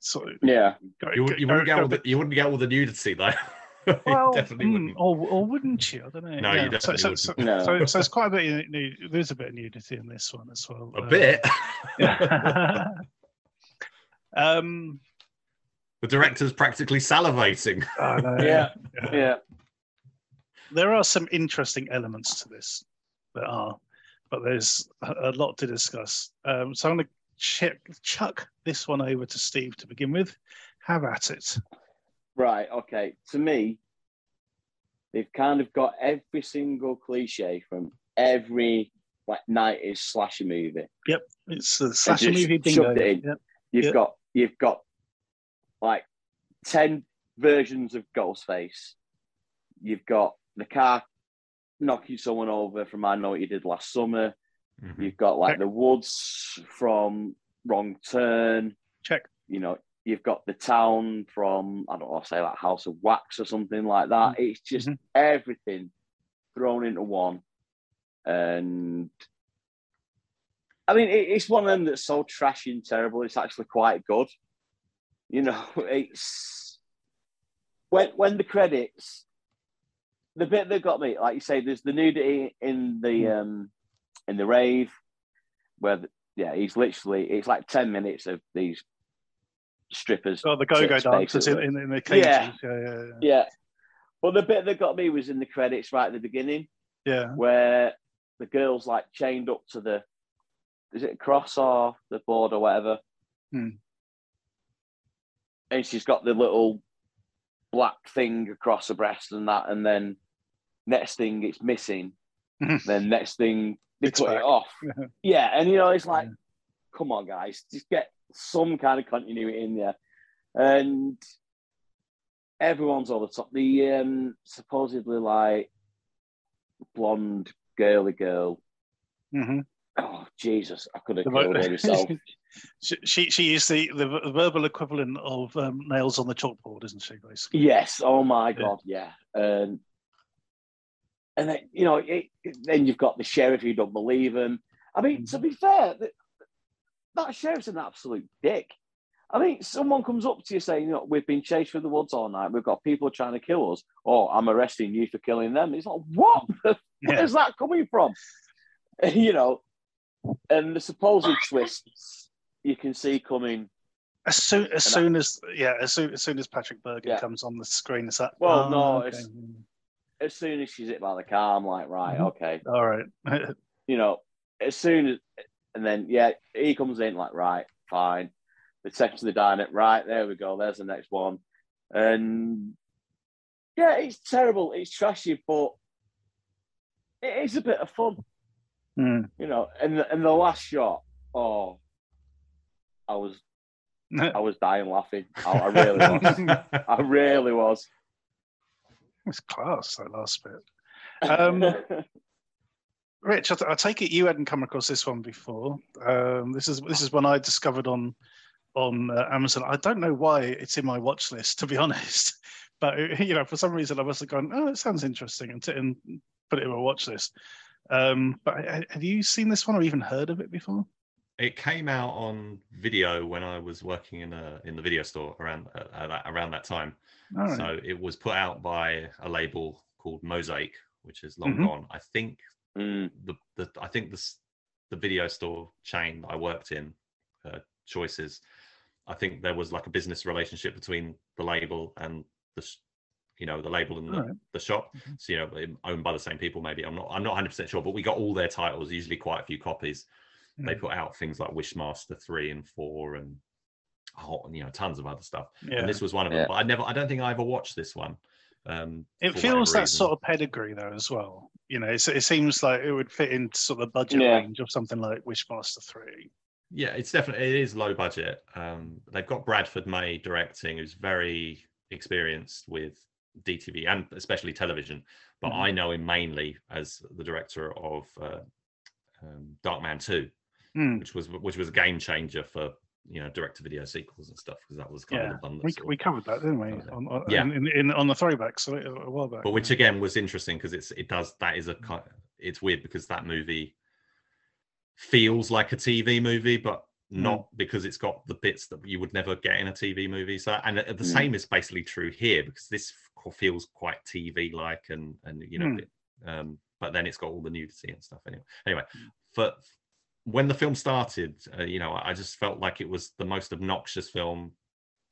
sort of Yeah. go, You, go- you wouldn't go- get all the, you wouldn't get all the nudity though. You well, definitely mm, wouldn't. Or, or wouldn't you? I don't know. No, you So, so, definitely so, wouldn't. so, No. so it's quite a bit. There's a bit of nudity in this one as well. A Uh, bit. yeah. um, the director's practically salivating. I know. Yeah. Yeah. there are some interesting elements to this. There are, but there's a, a lot to discuss. Um, so I'm going to check, chuck this one over to Steve to begin with. Have at it. Right. Okay. To me, they've kind of got every single cliche from every like nineties slasher movie. Yep, it's the slasher movie bingo. shoved it in. Yep. You've Yeah. got you've got like ten versions of Ghostface. You've got the car knocking someone over from I Know What You Did Last Summer. Mhm. You've got like Check. the woods from Wrong Turn. Check. You know, you've got the town from I don't know, say like House of Wax or something like that. It's just Mhm. everything thrown into one, and I mean, it, it's one of them that's so trashy and terrible. It's actually quite good. You know, it's when when the credits, the bit that got me, like you say, there's the nudity in the um in the rave, where the, yeah, he's literally it's like ten minutes of these strippers. Oh, the go-go dancers in, in, in the cages. Yeah. Yeah, yeah, yeah. Yeah, but the bit that got me was in the credits right at the beginning yeah. where the girl's like chained up to the is it a cross or the board or whatever Hmm. and she's got the little black thing across her breast and that and then next thing it's missing then next thing they It's cut back. it off yeah and you know it's like come on guys just get some kind of continuity in there. And everyone's over the top. The um supposedly like blonde girly girl. Mm-hmm. oh jesus i could have killed her myself. She, she she is the, the verbal equivalent of um, nails on the chalkboard, isn't she? Basically. yes. Oh my god yeah. And and then you know it, it- then you've got the sheriff who don't believe him. I mean to be fair that, sheriff's an absolute dick I mean, someone comes up to you saying, you know, we've been chased through the woods all night. We've got people trying to kill us. Oh, I'm arresting you for killing them. It's like, what? Yeah. Where's that coming from? you know, and the supposed twists you can see coming. As soon as soon as yeah, as soon as soon as Patrick Bergin Yeah. comes on the screen, it's that. Well, oh, no, okay. As soon as she's hit by the car, I'm like, right, Mhm. okay. all right. You know, as soon as, and then yeah, he comes in like, right, fine. The text to the diner, right, there we go. There's the next one, and yeah, it's terrible. It's trashy, but it is a bit of fun. Hmm. you know, and the, and the last shot, oh, I was I was dying laughing. I, I really was. I really was. It was class that last bit. Um, Rich, I take it you hadn't come across this one before. Um, this is this is one I discovered on on uh, Amazon. I don't know why it's in my watch list, to be honest. But you know, for some reason, I must have gone, "Oh, it sounds interesting," and, t- and put it in my watch list. Um, but ha- have you seen this one or even heard of it before? It came out on video when I was working in a in the video store around uh, uh, that, around that time. Right. So it was put out by a label called Mosaic, which is long Mhm. gone. I think Mm, the, the I think this the video store chain I worked in, uh, Choices. I think there was like a business relationship between the label and the, sh- you know, the label and the, Alright. the shop. Mhm. So you know, owned by the same people. Maybe I'm not. I'm not 100 percent sure, but we got all their titles. Usually quite a few copies. They Mm. put out things like Wishmaster three and four and oh, you know, tons of other stuff. yeah. And this was one of them. Yeah. But I never. I don't think I ever watched this one. Um, It feels that reason. sort of pedigree though as well. You know, it's, it seems like it would fit into sort of the budget Yeah. range of something like Wishmaster Three. Yeah, it's definitely it is low budget. Um, they've got Bradford May directing, who's very experienced with DTV and especially television. But Mhm. I know him mainly as the director of uh, um, Darkman Two, Hmm. which was which was a game changer for you know direct to video sequels and stuff because that was kind Yeah, of that We, we covered that, didn't we? On, on, Yeah. in, in, on the throwbacks a, a while back. but which again was interesting because it's it does that is a it's weird because that movie feels like a TV movie, but not because it's got the bits that you would never get in a TV movie. So and the Mm. same is basically true here because this feels quite TV like and and you know, Mm. bit- um, but then it's got all the nudity and stuff anyway. Anyway, for when the film started, uh, you know, I just felt like it was the most obnoxious film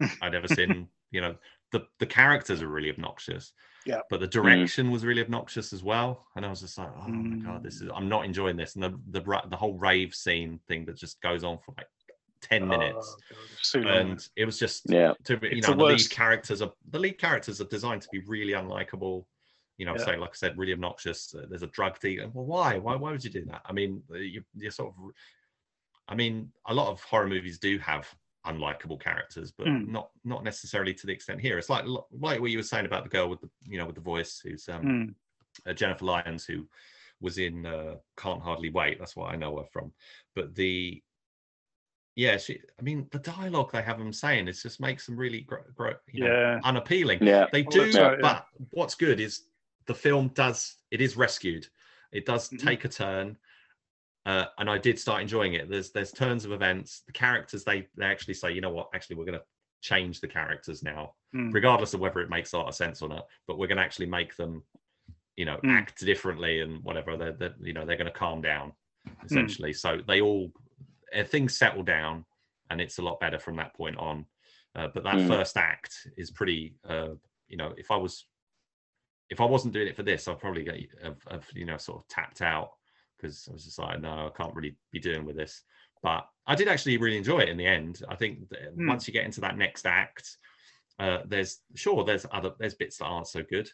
I'd ever seen. You know, the the characters are really obnoxious. Yeah. But the direction was really obnoxious as well, and I was just like, oh my god, this Mm. is I'm not enjoying this. And the the the whole rave scene thing that just goes on for like ten minutes, Oh, God, it's too long. and it was just yeah, to you It's know the the lead characters are the lead characters are designed to be really unlikable. You know, Yeah. say like I said, really obnoxious. Uh, there's a drug dealer. Well, why? Why? Why would you do that? I mean, uh, you, you're sort of. I mean, a lot of horror movies do have unlikable characters, but Mm. not not necessarily to the extent here. It's like like what you were saying about the girl with the you know with the voice, who's um, Mm. uh, Jennifer Lyons, who was in uh, Can't Hardly Wait. That's what I know her from. But the yeah, she. I mean, the dialogue they have them saying it just makes them really gr- gr- you know, Yeah. unappealing. Yeah. They do, that's right, yeah. but what's good is the film does it is rescued. It does Mhm. take a turn. Uh, and I did start enjoying it. There's there's turns of events. The characters they they actually say, you know what? Actually, we're going to change the characters now, Mm. regardless of whether it makes a lot of sense or not. But we're going to actually make them, you know, Mm. act differently and whatever. They're, they're you know they're going to calm down Hmm. essentially. So they all uh, things settle down, and it's a lot better from that point on. Uh, but that Mm. first act is pretty. Uh, you know, if I was if I wasn't doing it for this, I'd probably get have, have you know sort of tapped out because I was just like, no, I can't really be doing with this. But I did actually really enjoy it in the end. I think that Hmm. once you get into that next act, uh, there's sure there's other there's bits that aren't so good,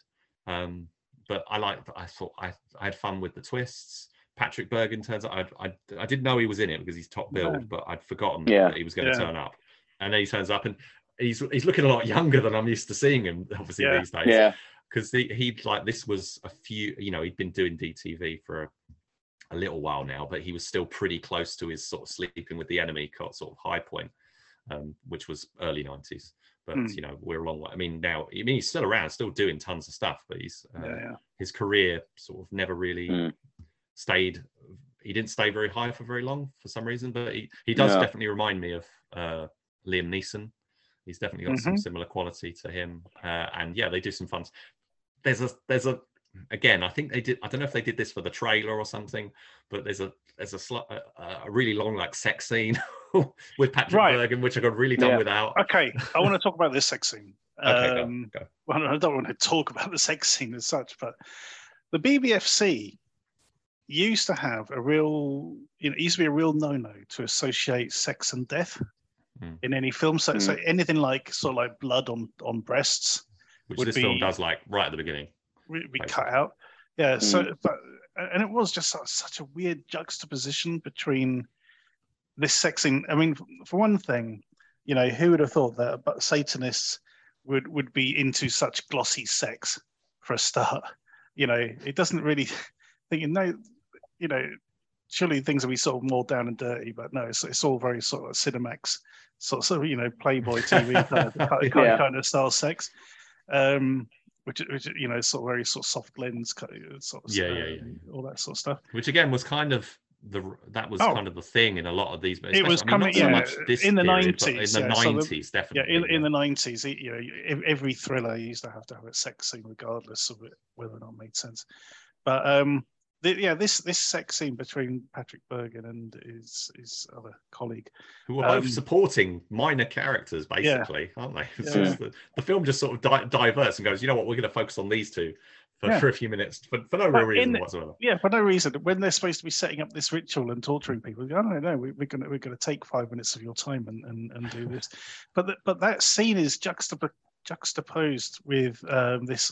um, but I like I thought I I had fun with the twists. Patrick Bergin turns out I, I I didn't know he was in it because he's top billed, Right. but I'd forgotten Yeah. that he was going to Yeah. turn up, and then he turns up and he's he's looking a lot younger than I'm used to seeing him. Obviously Yeah. these days, Yeah. Because he, he like this was a few you know he'd been doing dtv for a, a little while now but he was still pretty close to his sort of sleeping with the enemy sort of high point um, which was early 90s but Hmm. you know we're a long way i mean now i mean he's still around still doing tons of stuff but he's uh, Yeah, yeah. his career sort of never really Mm. stayed he didn't stay very high for very long for some reason but he, he does No. definitely remind me of uh, liam neeson he's definitely got some similar quality to him uh, and yeah they do some fun s- there's a there's a again i think they did i don't know if they did this for the trailer or something but there's a there's a, sli- a, a really long like sex scene with patrick Right. bergin which i got really done Yeah. without Okay, I want to talk about this sex scene. okay Um, go, go. well, I don't want to talk about the sex scene as such, but the BBFC used to have a real, you know, it used to be a real no-no to associate sex and death Mm. in any film. So, so anything like sort of like blood on on breasts which would this film does like right at the beginning would be Right. cut out. Yeah. Hmm. So, but and it was just such- such a weird juxtaposition between this sex scene. I mean, for one thing, you know, who would have thought that but Satanists would would be into such glossy sex for a start? You know, it doesn't really think you know, you know, surely things will be sort of more down and dirty, but no, it's, it's all very sort of Cinemax, sort of you know, Playboy TV kind of, kind, kind, Yeah. kind of style sex. Um, which, which you know, sort of very sort of soft lens, of, sort of, Yeah, yeah, um, all that sort of stuff. which again was kind of the that was Oh. kind of the thing in a lot of these It was I mean, coming- so yeah, in the 90s, in the yeah, so the- 90s Yeah, definitely in, in the nineties, you know, every thriller used to have to have a sex scene, regardless of it, whether or not it made sense. But um, the, yeah, this this sex scene between Patrick Bergin and his his other colleague, who are um, both supporting minor characters Yeah. basically aren't they Yeah. the, the film just sort of di- diverts and goes you know what we're going to focus on these two for, Yeah. for a few minutes for, for no But real reason the- whatsoever yeah, for no reason, when they're supposed to be setting up this ritual and torturing people, I don't know, we, we're gonna we're gonna take five minutes of your time and and, and do this, but the, but that scene is juxtap- juxtaposed with um, this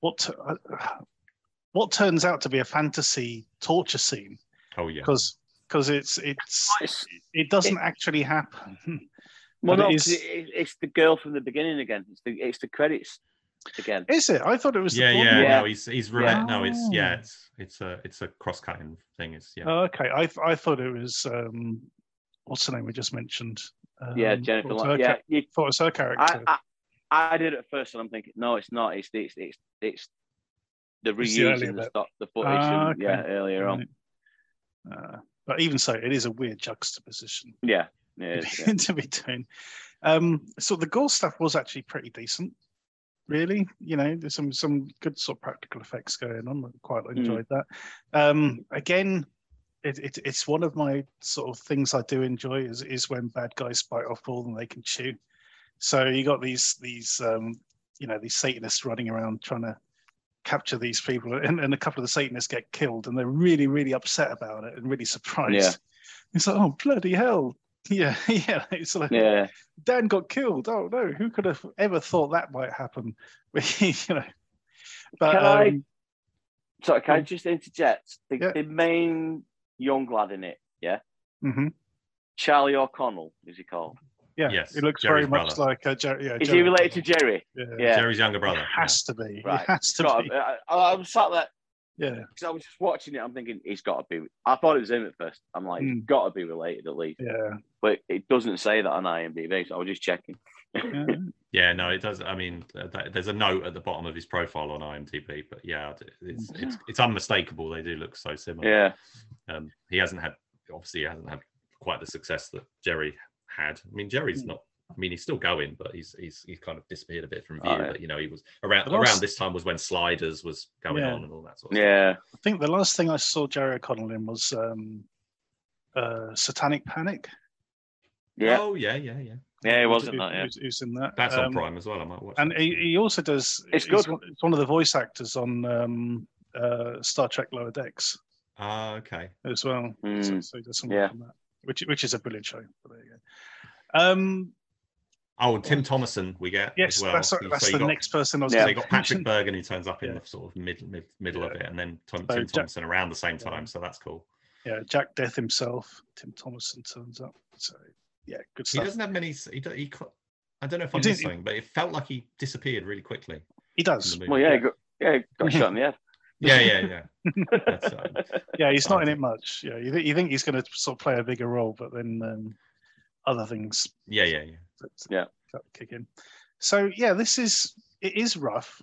what uh, what turns out to be a fantasy torture scene oh yeah because because it's it's It's, it doesn't actually happen. well, no, it 'cause is- it, it's the girl from the beginning again. It's the it's the credits again. Is it? I thought it was. yeah blonde yeah. Yeah. no he's he's re- Yeah. no it's yeah Oh. it's it's a it's a cross-cutting thing it's yeah Oh, okay, I I thought it was um, what's the name we just mentioned? Um, yeah, Jennifer. thought it was Lawrence. her Yeah, you, thought it was her character. I I did at first, and I'm thinking, no, it's not. It's it's it's it's the reusing the stock, the footage, Ah, and, yeah, okay. earlier on. Uh, but even so, it is a weird juxtaposition Yeah, yeah, to be, to be doing. Um, so the gore stuff was actually pretty decent, really. You know, there's some some good sort of practical effects going on. I quite Mm. enjoyed that. Um, again, it, it, it's one of my sort of things I do enjoy is is when bad guys bite off more than they can chew. So you got these these um, you know these Satanists running around trying to capture these people, and, and a couple of the Satanists get killed, and they're really really upset about it and really surprised. Yeah. It's like, oh bloody hell! Yeah, yeah. It's like yeah. Dan got killed. Oh no, who could have ever thought that might happen? you know. But Can I- um, So can I Mm. just interject? The, Yeah. the main young lad in it, yeah, mhm. Charlie O'Connell, is he called? Yeah, Yes, he looks Jerry's very much brother. like uh, Jerry. Yeah, Is Jerry he related to Jerry? Yeah. Yeah. Jerry's younger brother. It has to be. Right. It has to Got- be. I, I, I was sat there Yeah. because I was just watching it. I'm thinking he's got to be. I thought it was him at first. I'm like, Mm. got to be related at least. Yeah. But it doesn't say that on IMDb, so I was just checking. yeah. Yeah, no, it does. I mean, th- th- there's a note at the bottom of his profile on IMDb, but yeah, it's it's, it's unmistakable. They do look so similar. Yeah, Um, he hasn't had, obviously, he hasn't had quite the success that Jerry had. I mean, Jerry's Hmm. not. I mean, he's still going, but he's he's he's kind of disappeared a bit from view. Oh, yeah. But you know, he was around last- around this time was when Sliders was going Yeah. on and all that sort of stuff. yeah. I think the last thing I saw Jerry O'Connell in was um, uh, Satanic Panic. Yeah, Oh yeah, yeah, yeah. yeah, he wasn't that. Yeah, Who's, who's in that? That's on Um, Prime as well. I might watch. And he, he also does. It's good. one- It's one of the voice actors on um, uh, Star Trek Lower Decks Ah, okay. as well. So, Mm. so he does some Yeah. work on that, which which is a brilliant show. But there you go. Um, Oh, Tim Thomerson we get yes, as well. that's So that's you the got- next person I was Yeah. So you got Patrick Bergin who turns up in Yeah. the sort of mid, mid middle of it, and then Tom, So Tim Jack- Thompson around the same Yeah. time. So that's cool. Yeah, Jack Deth himself, Tim Thomerson turns up. So yeah, good stuff. He doesn't have many. He, do- he I don't know if I'm missed didn't- something, but it felt like he disappeared really quickly. He does. the movie. well, yeah, he got, yeah, got shot in the head. yeah, yeah, yeah. That's, um, Yeah, he's not in it much. Yeah, you, th- you think he's going to sort of play a bigger role, but then um, other things yeah, yeah, yeah. that Yeah. that kick in. So yeah, this is it is rough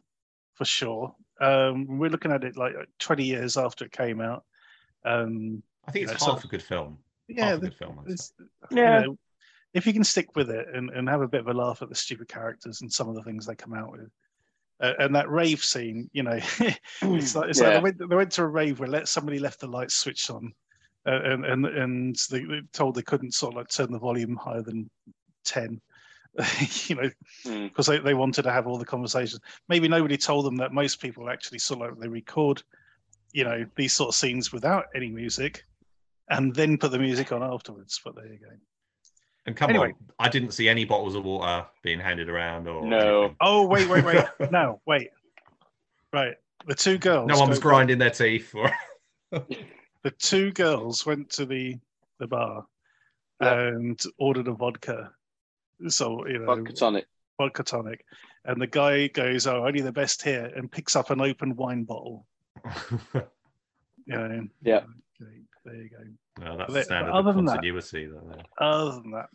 for sure. Um, we're looking at it like 20 years after it came out. Um, I think Yeah, it's so- half a good film. yeah, half a the- good film. I'd say. it's, Yeah. you know, if you can stick with it and, and have a bit of a laugh at the stupid characters and some of the things they come out with. Uh, and that rave scene, you know, it's like it's like they went, they went to a rave where let somebody left the lights switched on, and and and they, they told they couldn't sort of like turn the volume higher than ten, you know, Mm. because they, they wanted to have all the conversations. Maybe nobody told them that most people actually sort of like they record, you know, these sort of scenes without any music, and then put the music on afterwards. But there you go. And come Anyway. on, I didn't see any bottles of water being handed around or No. anything. Oh wait, wait, wait! no, wait. Right, the two girls. No one was go- grinding their teeth. Or... The two girls went to the the bar Yeah. and ordered a vodka. So you know, Vodka tonic. vodka tonic, and the guy goes, "Oh, only the best here," and picks up an open wine bottle. You know, Yeah. Okay, there you go. no, that's But- the but standard other than that- continuity. That, Other than that,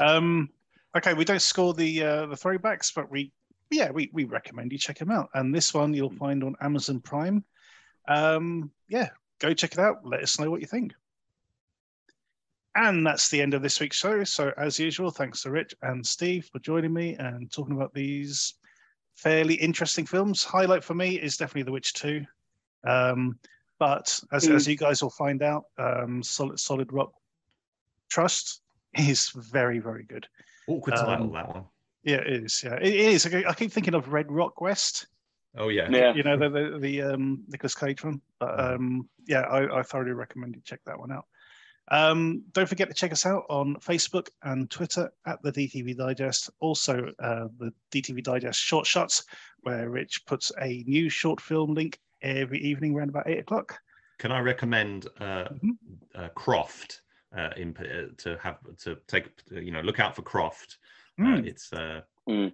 um, okay, we don't score the uh, the throwbacks, but we yeah we we recommend you check them out. And this one you'll find on Amazon Prime. Um, yeah, go check it out. Let us know what you think. And that's the end of this week's show. So as usual, thanks to Rich and Steve for joining me and talking about these fairly interesting films. Highlight for me is definitely The Witch Two. Um, but as, Mm. as you guys will find out, um, Solid Solid Rock Trust is very very good. awkward Um, title that one. Yeah, it is. Yeah, it is. I keep thinking of Red Rock West. Oh yeah. Yeah. You know the the, the um, Nicolas Cage one. But um, yeah, I, I thoroughly recommend you check that one out. Um, don't forget to check us out on Facebook and Twitter at the DTV Digest. Also, uh, the DTV Digest Short Shots, where Rich puts a new short film link every evening around about eight o'clock. Can I recommend uh, Mhm. uh, Croft uh, in, uh, to have to take you know look out for Croft. Uh, Mm. it's uh, Mm.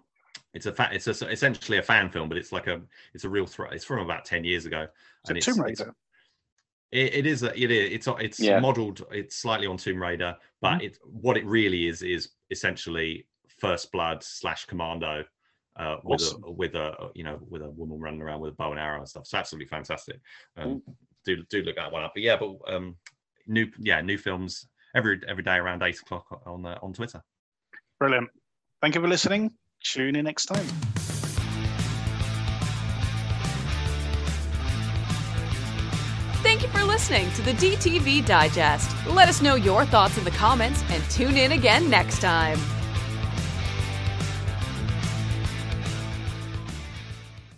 It's a fa- it's a, essentially a fan film, but it's like a it's a real threat. It's from about ten years ago. So it's, Tomb it's- Raider. It, it is. A, it is. It's. It's Yeah. modelled. It's slightly on Tomb Raider, but Mhm. it what it really is is essentially First Blood slash Commando, uh, with Awesome. a with a you know with a woman running around with a bow and arrow and stuff. It's absolutely fantastic. Um, do do look that one up. But yeah, but um, new yeah new films every every day around eight o'clock on uh, on Twitter. Brilliant. Thank you for listening. Tune in next time. Thank you for listening to the DTV Digest. Let us know your thoughts in the comments and tune in again next time.